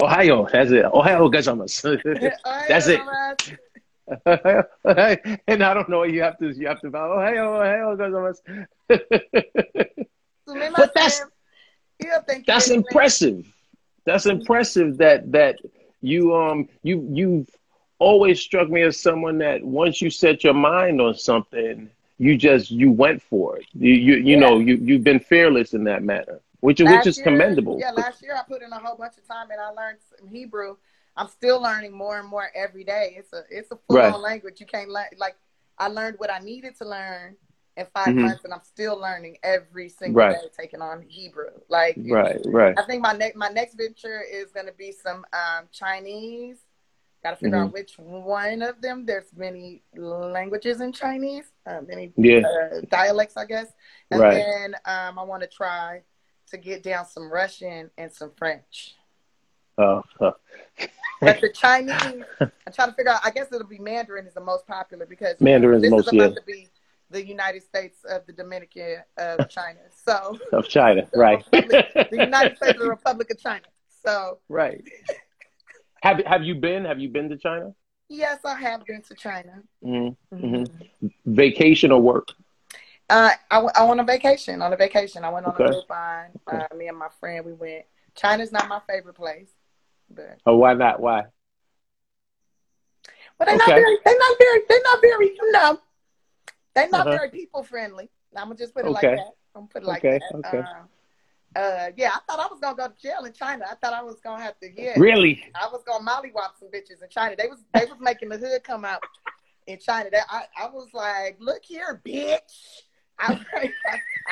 Ohayo, that's it. Ohayo gozaimasu. that's it. and I don't know. You have to. You have to. Bow. Ohayo, hey, gozaimasu. but that's that's impressive. That's impressive that that you um you you've always struck me as someone that once you set your mind on something, you just you went for it. You you you know you you've been fearless in that matter, which which is year- commendable. Yeah, last year I put in a whole bunch of time and I learned some Hebrew. I'm still learning more and more every day. It's a it's a full Right. on language. You can't learn like I learned what I needed to learn in 5 Mhm. months, and I'm still learning every single Right. day, taking on Hebrew. Like Right, right. I think my next my next venture is going to be some um, Chinese. Got to figure Mm-hmm. out which one of them. There's many languages in Chinese, uh, many Yeah. uh, dialects, I guess. And Right. then um, I want to try to get down some Russian and some French. Oh. uh, But the Chinese, I'm trying to figure out. I guess it'll be Mandarin is the most popular because Mandarin's this most is about yeah to be the United States of the Dominican of China. So of China, right? the United States of the Republic of China. So right. Have have you been? Have you been to China? yes, I have been to China. hmm Mhm. Vacation or work? Uh, I, I went on vacation. On a vacation, I went on Okay. a grapevine. Uh, me and my friend, we went. China's not my favorite place, but Or why not? Why? but they're not very. They're not very. They're not very. You know, they're not Uh-huh. very people friendly. I'm gonna just put it Okay. like that. I'm gonna put it like Okay, that. okay. Uh, uh, yeah, I thought I was gonna go to jail in China. I thought I was gonna have to. Yeah, Really? I was gonna mollywop some bitches in China. They was they was making the hood come out in China. That I, I was like, look here, bitch. I,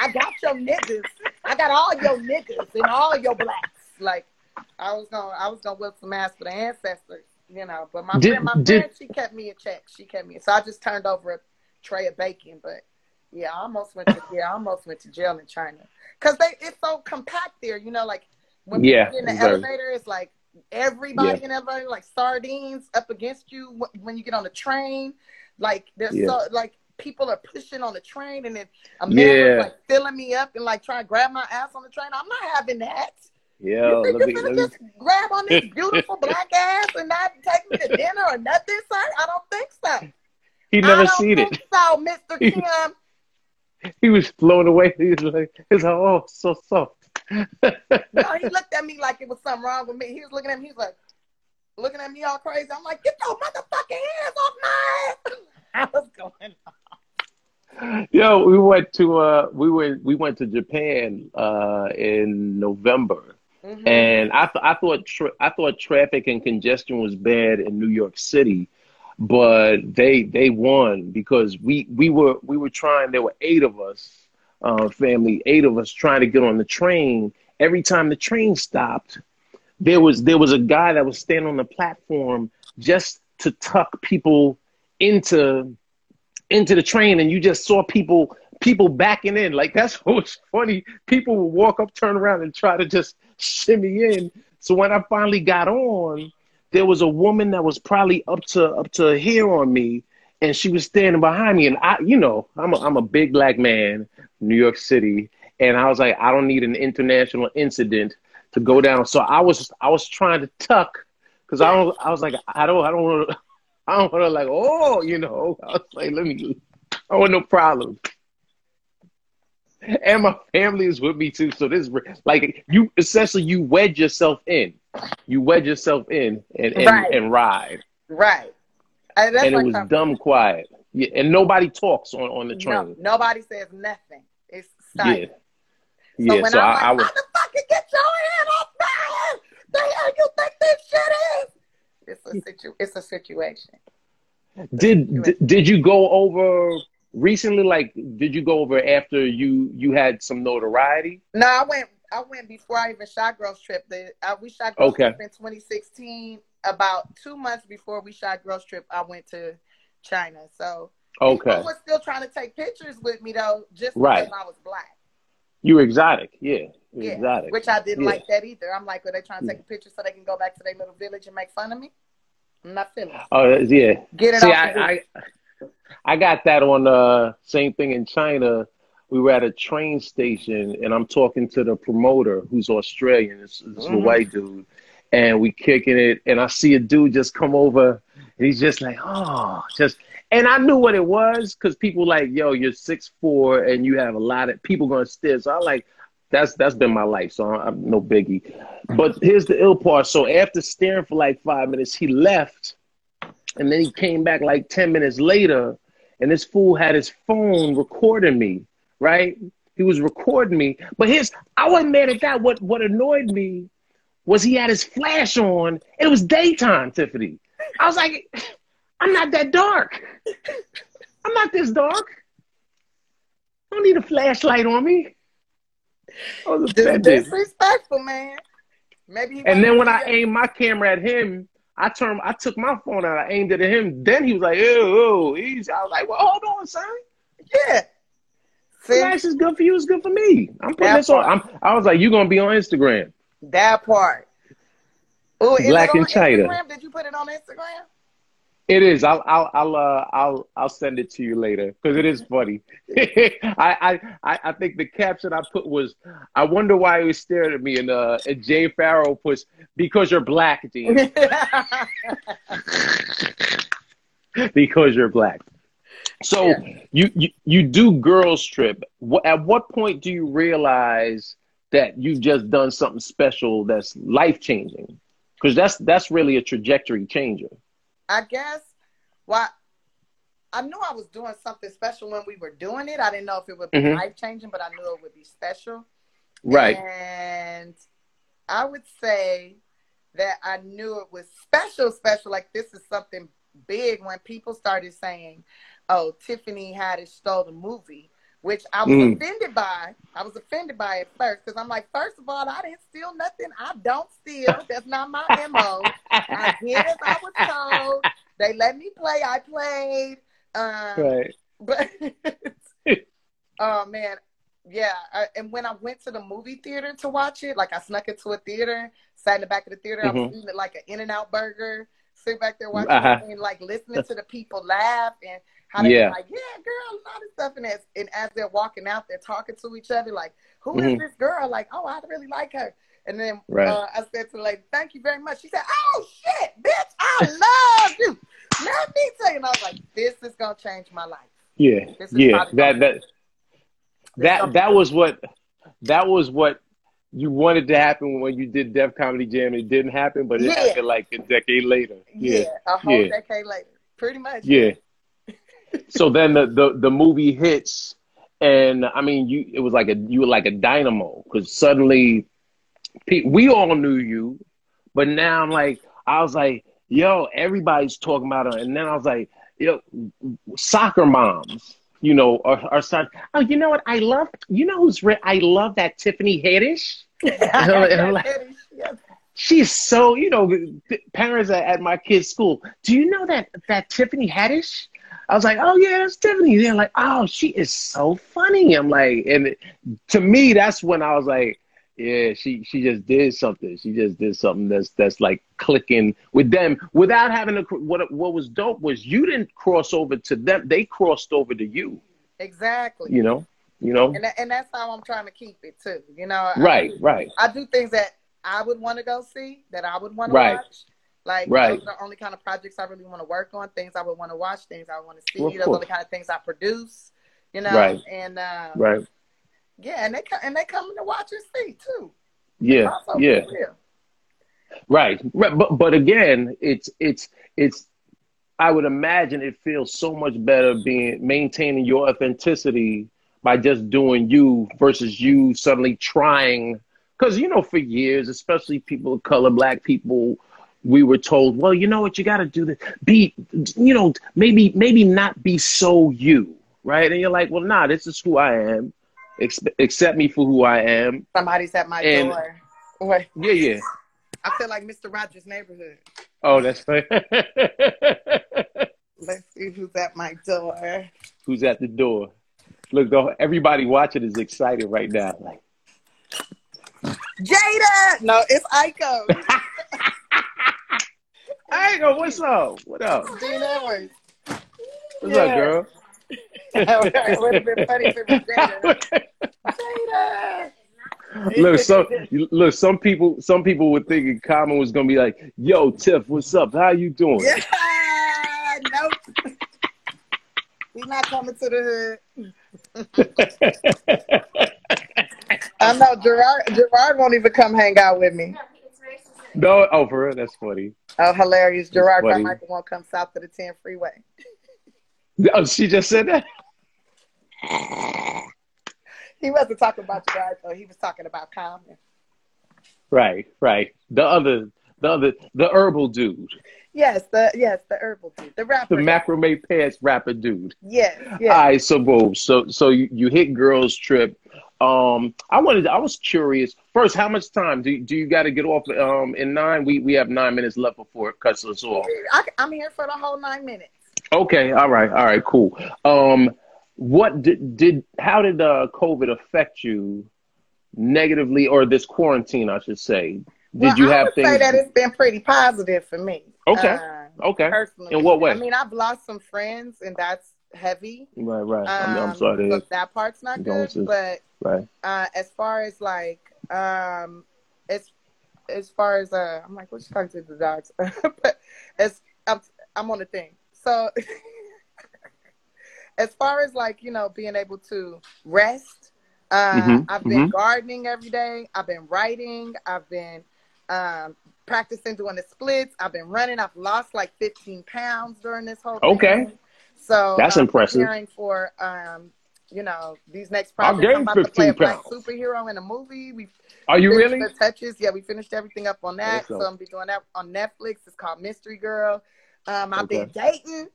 I got your niggas. I got all your niggas and all your blacks. Like I was gonna I was gonna whip some ass for the ancestors, you know. But my Did- friend, my did- friend, she kept me in check. She kept me. So I just turned over a tray of bacon. But yeah, I almost went to yeah, I almost went to jail in China because they it's so compact there. You know, like when Yeah, in the very. elevator, it's like everybody Yeah. in the elevator like sardines up against you when you get on the train. Like there's Yeah. so like people are pushing on the train, and then a man Yeah. was like filling me up and like trying to grab my ass on the train. I'm not having that. Yeah. you think you're gonna me, just grab on this beautiful black ass and not take me to dinner or nothing, sir? I don't think so. He never seen it. So, Mr. He- Kim, He was blown away. He was like, "It's oh, so soft." no, he looked at me like it was something wrong with me. He was looking at me. He's like looking at me all crazy. I'm like, get your motherfucking hands off my ass. I was going. Yo, we went to uh, we went we went to Japan uh in November, Mhm. and I th- I thought tra- I thought traffic and congestion was bad in New York City, but they they won because we we were we were trying. There were eight of us, uh, family, eight of us trying to get on the train. Every time the train stopped, there was there was a guy that was standing on the platform just to tuck people into into the train and you just saw people people backing in like that's what was funny people would walk up turn around and try to just shimmy in so when i finally got on there was a woman that was probably up to up to here on me and she was standing behind me and i you know i'm a, I'm a big black man new york city and i was like i don't need an international incident to go down so i was i was trying to tuck because i don't i was like i don't i don't want to I don't want to like, oh, you know. I was like, let me. I want no problem. And my family is with me too, so this like you essentially you wedge yourself in, you wedge yourself in and and, Right. and ride, Right. And, that's and it was some- dumb quiet, yeah, and nobody talks on on the No, train. nobody says nothing. It's yeah, silent. So yeah. when So I'm I, I like, was motherfucker, get your hand off my hand. The hell you think this shit is? It's a situ- It's a situation. did did- did you go over recently? Like, did you go over after you you had some notoriety? No, I went. I went before I even shot Girls Trip. The, uh, we shot Girls Okay. Trip in 2016. About two months before we shot Girls Trip, I went to China. So Okay, people were still trying to take pictures with me though, just Right. because I was black. you were exotic. Yeah, you were Yeah, exotic. which I didn't Yeah. like that either. I'm like, are they trying to take a picture so they can go back to their little village and make fun of me? I'm not feeling. it. Oh that's- yeah. Get it See, off. I, I I got that on uh same thing in China. We were at a train station and I'm talking to the promoter who's Australian. This, this is a white dude. And we kicking it and I see a dude just come over and he's just like, oh, just and I knew what it was because people like, yo, you're six four and you have a lot of people gonna stare. So I like that's that's been my life, so I'm no biggie. But here's the ill part. So after staring for like five minutes, he left and then he came back like 10 minutes later, and this fool had his phone recording me, right? He was recording me. But his I wasn't mad at that. What what annoyed me was he had his flash on, and it was daytime, Tiffany. I was like, I'm not that dark. I'm not this dark. I don't need a flashlight on me. I was offended. disrespectful, man. Maybe. And then when I aimed my camera at him, I turned, I took my phone out, I aimed it at him. Then he was like, "Ew, ew, easy." I was like, "Well, hold on, son. yeah. See is good for you. It's good for me. I'm putting That this on. I'm, I was like, you're gonna be on Instagram? that part. Oh, Black in China. Did you put it on Instagram? It is. I'll, I'll, I'll, uh, I'll, I'll send it to you later because it is funny. I, I, I, think the caption I put was, "I wonder why he was staring at me," and uh, and Jay Pharoah puts, "Because you're black, Dean. because you're black." So Yeah. you, you you do girls trip. At what point do you realize that you've just done something special that's life changing? Because that's that's really a trajectory changer. I guess. Well, I knew I was doing something special when we were doing it. I didn't know if it would be Mhm. life changing, but I knew it would be special. Right. And I would say that I knew it was special, special. Like this is something big when people started saying, "Oh, Tiffany Haddish stole the movie," which I was Mm. offended by. I was offended by it first because I'm like, first of all, I didn't steal nothing. I don't steal. That's not my mo. I did as I was told. They let me play. I played. Um, Right. but oh man, yeah. I, and when I went to the movie theater to watch it, like I snuck into a theater, sat in the back of the theater. I was eating it like an In and Out burger, sit back there watching Uh-huh. it and like listening to the people laugh and how they Yeah. like, yeah, girl, a lot of stuff. And as, and as they're walking out, they're talking to each other like, "Who is Mhm. this girl? Like, oh, I really like her. And then Right. uh, I said to the lady, thank you very much. She said, oh, shit, bitch, I love you. Let me tell you. And I was like, this is going to change my life. Yeah. Yeah. That that that that was what that was what you wanted to happen when you did Def Comedy Jam. It didn't happen, but it Yeah. happened like a decade later. Yeah, Yeah. a whole yeah. decade later. Pretty much. Yeah. So then the, the the movie hits, and I mean, you it was like a you were like a dynamo because suddenly, pe- we all knew you, but now I'm like, I was like, yo, everybody's talking about her, and then I was like, yo, soccer moms. You know, are, are start. Oh, you know what? I love. You know who's? Re- I love that Tiffany Haddish. I'm like- Yes. She's so, you know, parents at, at my kid's school. Do you know that that Tiffany Haddish? I was like, oh yeah, that's Tiffany. They're like, oh, she is so funny. I'm like, and to me, that's when I was like, yeah, she she just did something. She just did something that's that's like clicking with them without having to. What what was dope was you didn't cross over to them; they crossed over to you. Exactly. You know, you know, And, and that's how I'm trying to keep it too. You know, I- right, right, I do things that I would want to go see, that I would want to watch. Like Right. those are the only kind of projects I really want to work on, things I would want to watch, things I want to see. Well, those are the kind of things I produce. You know, Right. and uh, right. yeah, and they and they come to watch and see too. Yeah, yeah. Right. right. But but again, it's it's it's I would imagine it feels so much better being maintaining your authenticity by just doing you versus you suddenly trying because you know for years, especially people of color, black people, we were told, well, you know what, you got to do this. Be, you know, maybe maybe not be so you, right? And you're like, well, nah, this is who I am. Ex- accept me for who I am. Somebody's at my And- door. Wait, Yeah, yeah. I feel like Mr. Rogers' neighborhood. Oh, that's right. Let's see who's at my door. Who's at the door? Look, though, everybody watching is excited right now. Like, Jada! No, it's Iko. I go, what's up? What up? Dean Edwards. What's Yeah. up, girl? it would have been funny if it was Jada. Look, some look, some people, some people were thinking Common was gonna be like, "Yo, Tiff, what's up? How you doing?" Yeah, nope. He's not coming to the hood. I know Jerrod. Jerrod won't even come hang out with me. no, oh, for real, that's funny. Oh, hilarious! Jerrod funny. Carmichael won't come south of the 10 freeway. Oh, she just said that. He wasn't talking about Jerrod though. He was talking about Common. Right, right. The other, the other, the herbal dude, Yes, the yes the herbal dude, the rapper. the macrame pants rapper dude. Yes, yes. right, so boom, so so you, you hit girls trip. Um, I wanted, I was curious. First, how much time do do you got to get off? Um, in nine, we we have nine minutes left before it cuts us off. I, I'm here for the whole nine minutes. Okay, all right, all right, cool. Um, what did did how did uh COVID affect you negatively, or this quarantine, I should say? Did well, you I have would things? say that it's been pretty positive for me. Okay. Uh, okay, personally. In what way? I mean, I've lost some friends, and that's heavy. right, right. I'm, I'm Um, sorry so that part's not good. Condolences. But Right. uh, as far as like, um, as as far as uh, I'm like, what you talking to the dogs? but as I'm, I'm on the thing. So as far as like you know, being able to rest, uh, Mhm, I've been mhm. gardening every day. I've been writing. I've been um, practicing doing the splits. I've been running. I've lost like 15 pounds during this whole thing. Okay. So That's I'm impressive. Preparing for um, you know, these next projects. I'm gained about to play a 15 black pounds. superhero in a movie. We Are you really? the touches? Yeah, we finished everything up on that. Awesome. So I'm be doing that on Netflix. It's called Mystery Girl. Um, I've been dating,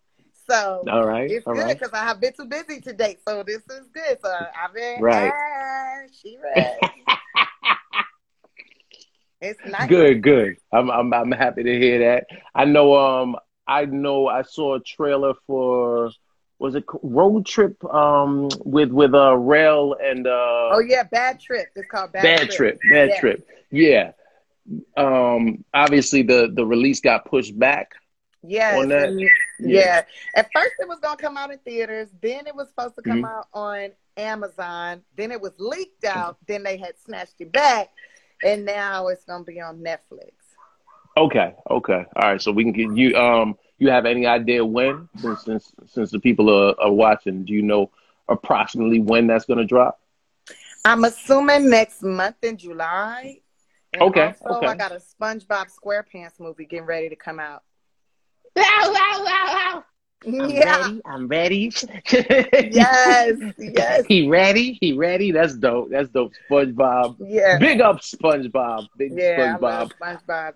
so All right, it's all good right. because I have been too busy to date. So this is good. So I've been Right. ah, she ready. it's nice. Good, good. I'm, I'm I'm happy to hear that. I know. Um, I know. I saw a trailer for was it Road Trip? Um, with with uh Rail and uh Oh yeah, bad trip. It's called bad, Bad Trip. Bad Yeah. Trip. Yeah. Um, obviously the the release got pushed back. Yes. on that? Yeah. Yeah. At first, it was gonna come out in theaters. Then it was supposed to come Mhm. out on Amazon. Then it was leaked out. Then they had snatched it back, and now it's gonna be on Netflix. Okay. Okay. All right. So we can get you. Um, you have any idea when? Since since since the people are, are watching, do you know approximately when that's going to drop? I'm assuming next month in July. And Okay, Also, okay. I got a SpongeBob SquarePants movie getting ready to come out. Wow! Wow! Wow! Wow! yeah. I'm ready. Yes. Yes. He ready? He ready? That's dope. That's dope. SpongeBob. Yeah. Big up SpongeBob. Big Yeah. I SpongeBob. love SpongeBob.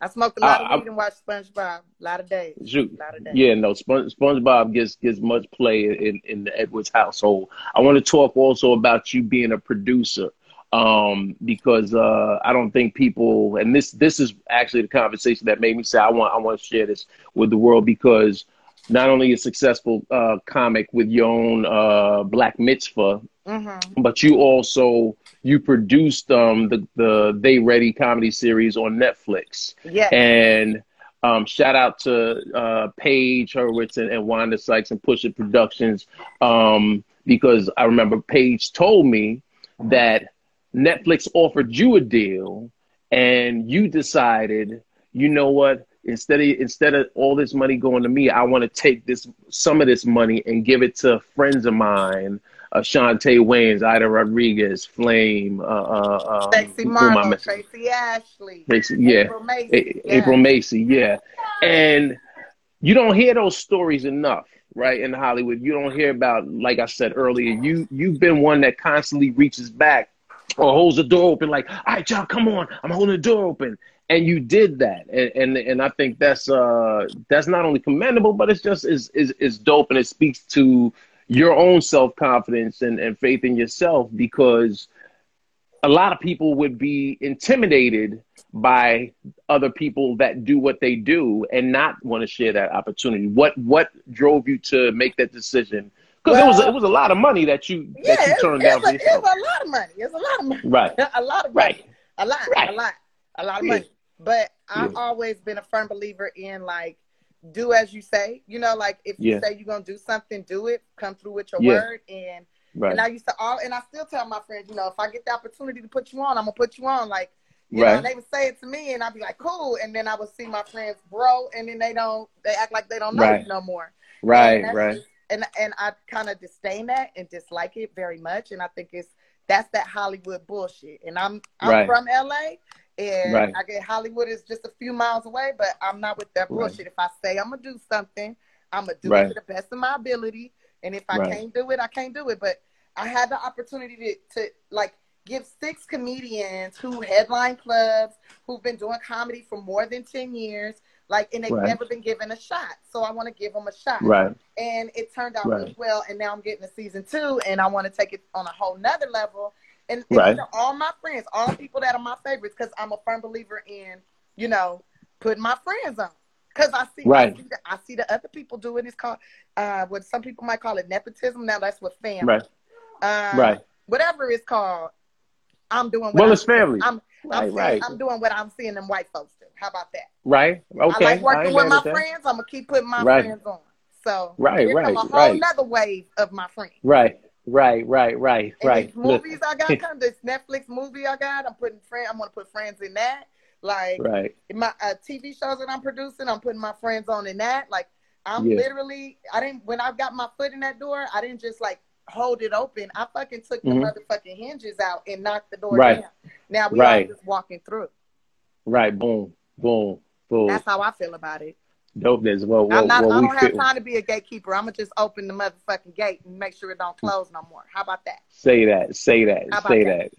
I smoked a lot I- of I- weed and watched SpongeBob. A lot of days. Shoot. A lot of days. Yeah, no, Sponge, SpongeBob gets gets much play in, in the Edwards household. I want to talk also about you being a producer, um, because uh, I don't think people, and this this is actually the conversation that made me say I want I want to share this with the world because not only a successful uh, comic with your own uh, Black Mitzvah, Mm-hmm. but you also you produced um, the the They Ready comedy series on Netflix. Yeah. And um, shout out to uh, Paige Hurwitz and, and Wanda Sykes and Push It Productions um, because I remember Paige told me that Netflix offered you a deal and you decided, you know what? Instead of instead of all this money going to me, I want to take this some of this money and give it to friends of mine, uh, Chaunté Wayans, Ida Rodriguez, Flame, uh, uh, um, Marlo. Tracey Ashley, Tracy- yeah. April Macie. A- yeah. April Macie, yeah. And you don't hear those stories enough, right? In Hollywood, you don't hear about, like I said earlier, you you've been one that constantly reaches back or holds the door open, like, all right, y'all, come on, I'm holding the door open. And you did that, and and, and I think that's uh that's not only commendable, but it's just is is is dope, and it speaks to your own self confidence and, and faith in yourself because a lot of people would be intimidated by other people that do what they do and not want to share that opportunity. What what drove you to make that decision? Because well, it was it was a lot of money that you yeah, that you turned down. A, it was a lot of money. It's a lot of money. Right. a lot of money. Right. A lot. Right. A lot. A lot of money. But I've yeah. always been a firm believer in like do as you say. You know, like if you yeah. say you're gonna do something, do it. Come through with your yeah. word. And right. and I used to all and I still tell my friends, you know, if I get the opportunity to put you on, I'm gonna put you on. Like you right. know, they would say it to me, and I'd be like, "Cool," and then I would see my friends grow, and then they don't, they act like they don't know right. no more. Right, and right. Just, and and I kind of disdain that and dislike it very much, and I think it's that's that Hollywood bullshit. And I'm I'm right. from LA, and right. I get Hollywood is just a few miles away, but I'm not with that bullshit. Right. If I say I'm gonna do something, I'm gonna do it to the best of my ability, and if I can't do it, I can't do it. But I had the opportunity to to like give six comedians who headline clubs, who've been doing comedy for more than 10 years, like, and they've right. never been given a shot. So I want to give them a shot. Right. And it turned out right. really well. And now I'm getting a season two, and I want to take it on a whole nother level. And, right. all my friends, all people that are my favorites, because I'm a firm believer in, you know, putting my friends on. Because I see, right. I see, the, I see the other people do it. It's called, uh, what some people might call it nepotism. Now that's what family. Right. Uh, right. Whatever it's called. I'm doing. well, I'm, it's family. I'm, right, I'm, right. I'm doing what I'm seeing them white folks do. How about that? Right. Okay. I like working I with my friends. I'm gonna keep putting my right. friends on. So right, right, a whole right. Another wave of my friends. Right. Right, right, right, and right. movies I got come this Netflix movie I got. I'm putting friends. I'm gonna put friends in that. Like right. my uh, TV shows that I'm producing, I'm putting my friends on in that. Like I'm yeah. literally. I didn't when I got my foot in that door. I didn't just like hold it open. I fucking took the mm-hmm. motherfucking hinges out and knocked the door right. down. Now we right. are just walking through. Right. Boom. Boom. Boom. That's how I feel about it. Dopeness. Well, well, I'm not, well, I don't have time to be a gatekeeper. I'm gonna just open the motherfucking gate and make sure it don't close no more. How about that? Say that. Say that. Say that.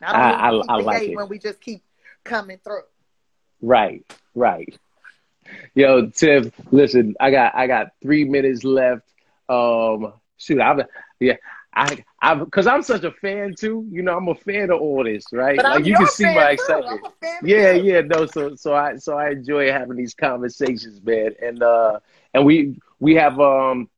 that. I, I, I, I like it when we just keep coming through. Right. Right. Yo, Tiff, listen, I got I got three minutes left. Um, shoot, I'm yeah, I I because I'm such a fan too. You know, I'm a fan of all this, right? But like I'm you can see my excitement. Yeah, yeah, no. So so I so I enjoy having these conversations, man. And uh and we we have um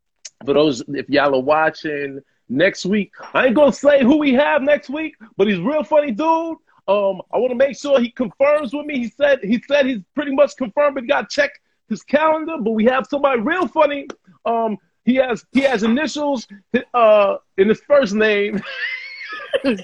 for those if y'all are watching next week, I ain't gonna say who we have next week, but he's real funny dude. Um, I want to make sure he confirms with me. He said he said he's pretty much confirmed, but got to check his calendar. But we have somebody real funny. Um, he has he has initials uh, in his first name. and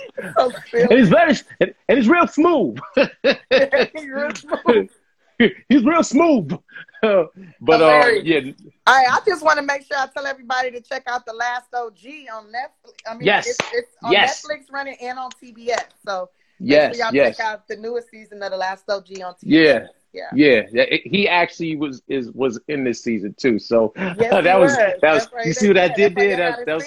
he's very and, and he's real smooth. he's real smooth. he's real smooth. but uh, yeah. I I just want to make sure I tell everybody to check out the Last OG on Netflix. I mean, yes. it's, it's on yes. Netflix running and on TBS. So yes, sure y'all yes. check out the newest season of the Last OG on TBS. Yeah. Yeah. Yeah, he actually was is was in this season too. So yes, that was, was that was right. you see what I did there? That, that was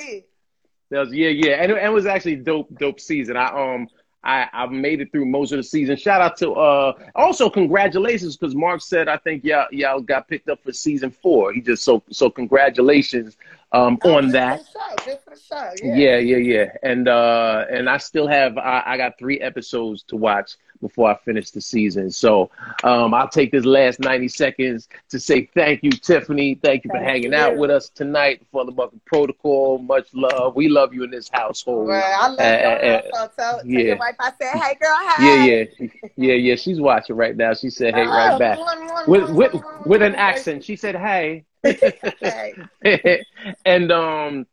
that was yeah yeah and, and it was actually dope dope season. I um I I made it through most of the season. Shout out to uh also congratulations because Mark said I think y'all y'all got picked up for season four. He just so so congratulations um oh, on that. Show, show, yeah. yeah yeah yeah and uh and I still have I, I got three episodes to watch before I finish the season. So um, I'll take this last 90 seconds to say thank you, Tiffany. Thank you for hanging you. out with us tonight for the Bucket Protocol. Much love. We love you in this household. Well, I love uh, you. Uh, tell, yeah. your wife I said, hey, girl, hi. Yeah, yeah. Yeah, yeah. She's watching right now. She said, hey, right back. with, with, with an accent. She said, hey. and um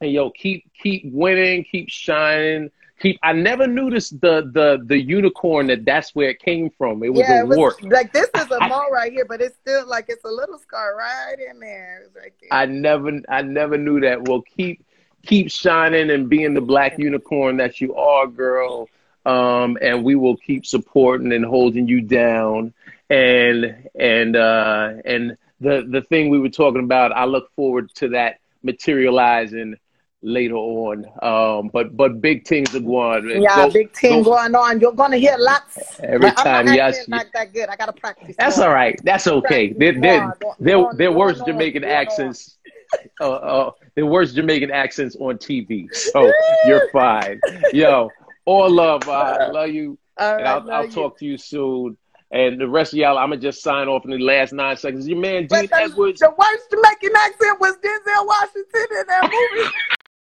and yo keep keep winning keep shining keep. I never knew this the the the unicorn that that's where it came from. It was yeah, a wart. Like this is a mole right here, but it's still like it's a little scar right in there. Right there. I never I never knew that. Well, keep keep shining and being the black unicorn that you are, girl. Um, and we will keep supporting and holding you down. And and uh, and the the thing we were talking about, I look forward to that materializing later on. Um, but but big things are going. Yeah, go, big thing go, going on. You're gonna hear lots. Every time, yes. Not that good. I gotta practice. That's more. all right. That's okay. They're they're they're, they're worse Jamaican accents. uh, uh, the worst Jamaican accents on TV. So you're fine. Yo, all love. I love you. All and I'll, love I'll you. talk to you soon. And the rest of y'all, I'm gonna just sign off in the last nine seconds. Your man the, Edwards. the worst Jamaican accent was Denzel Washington in that movie.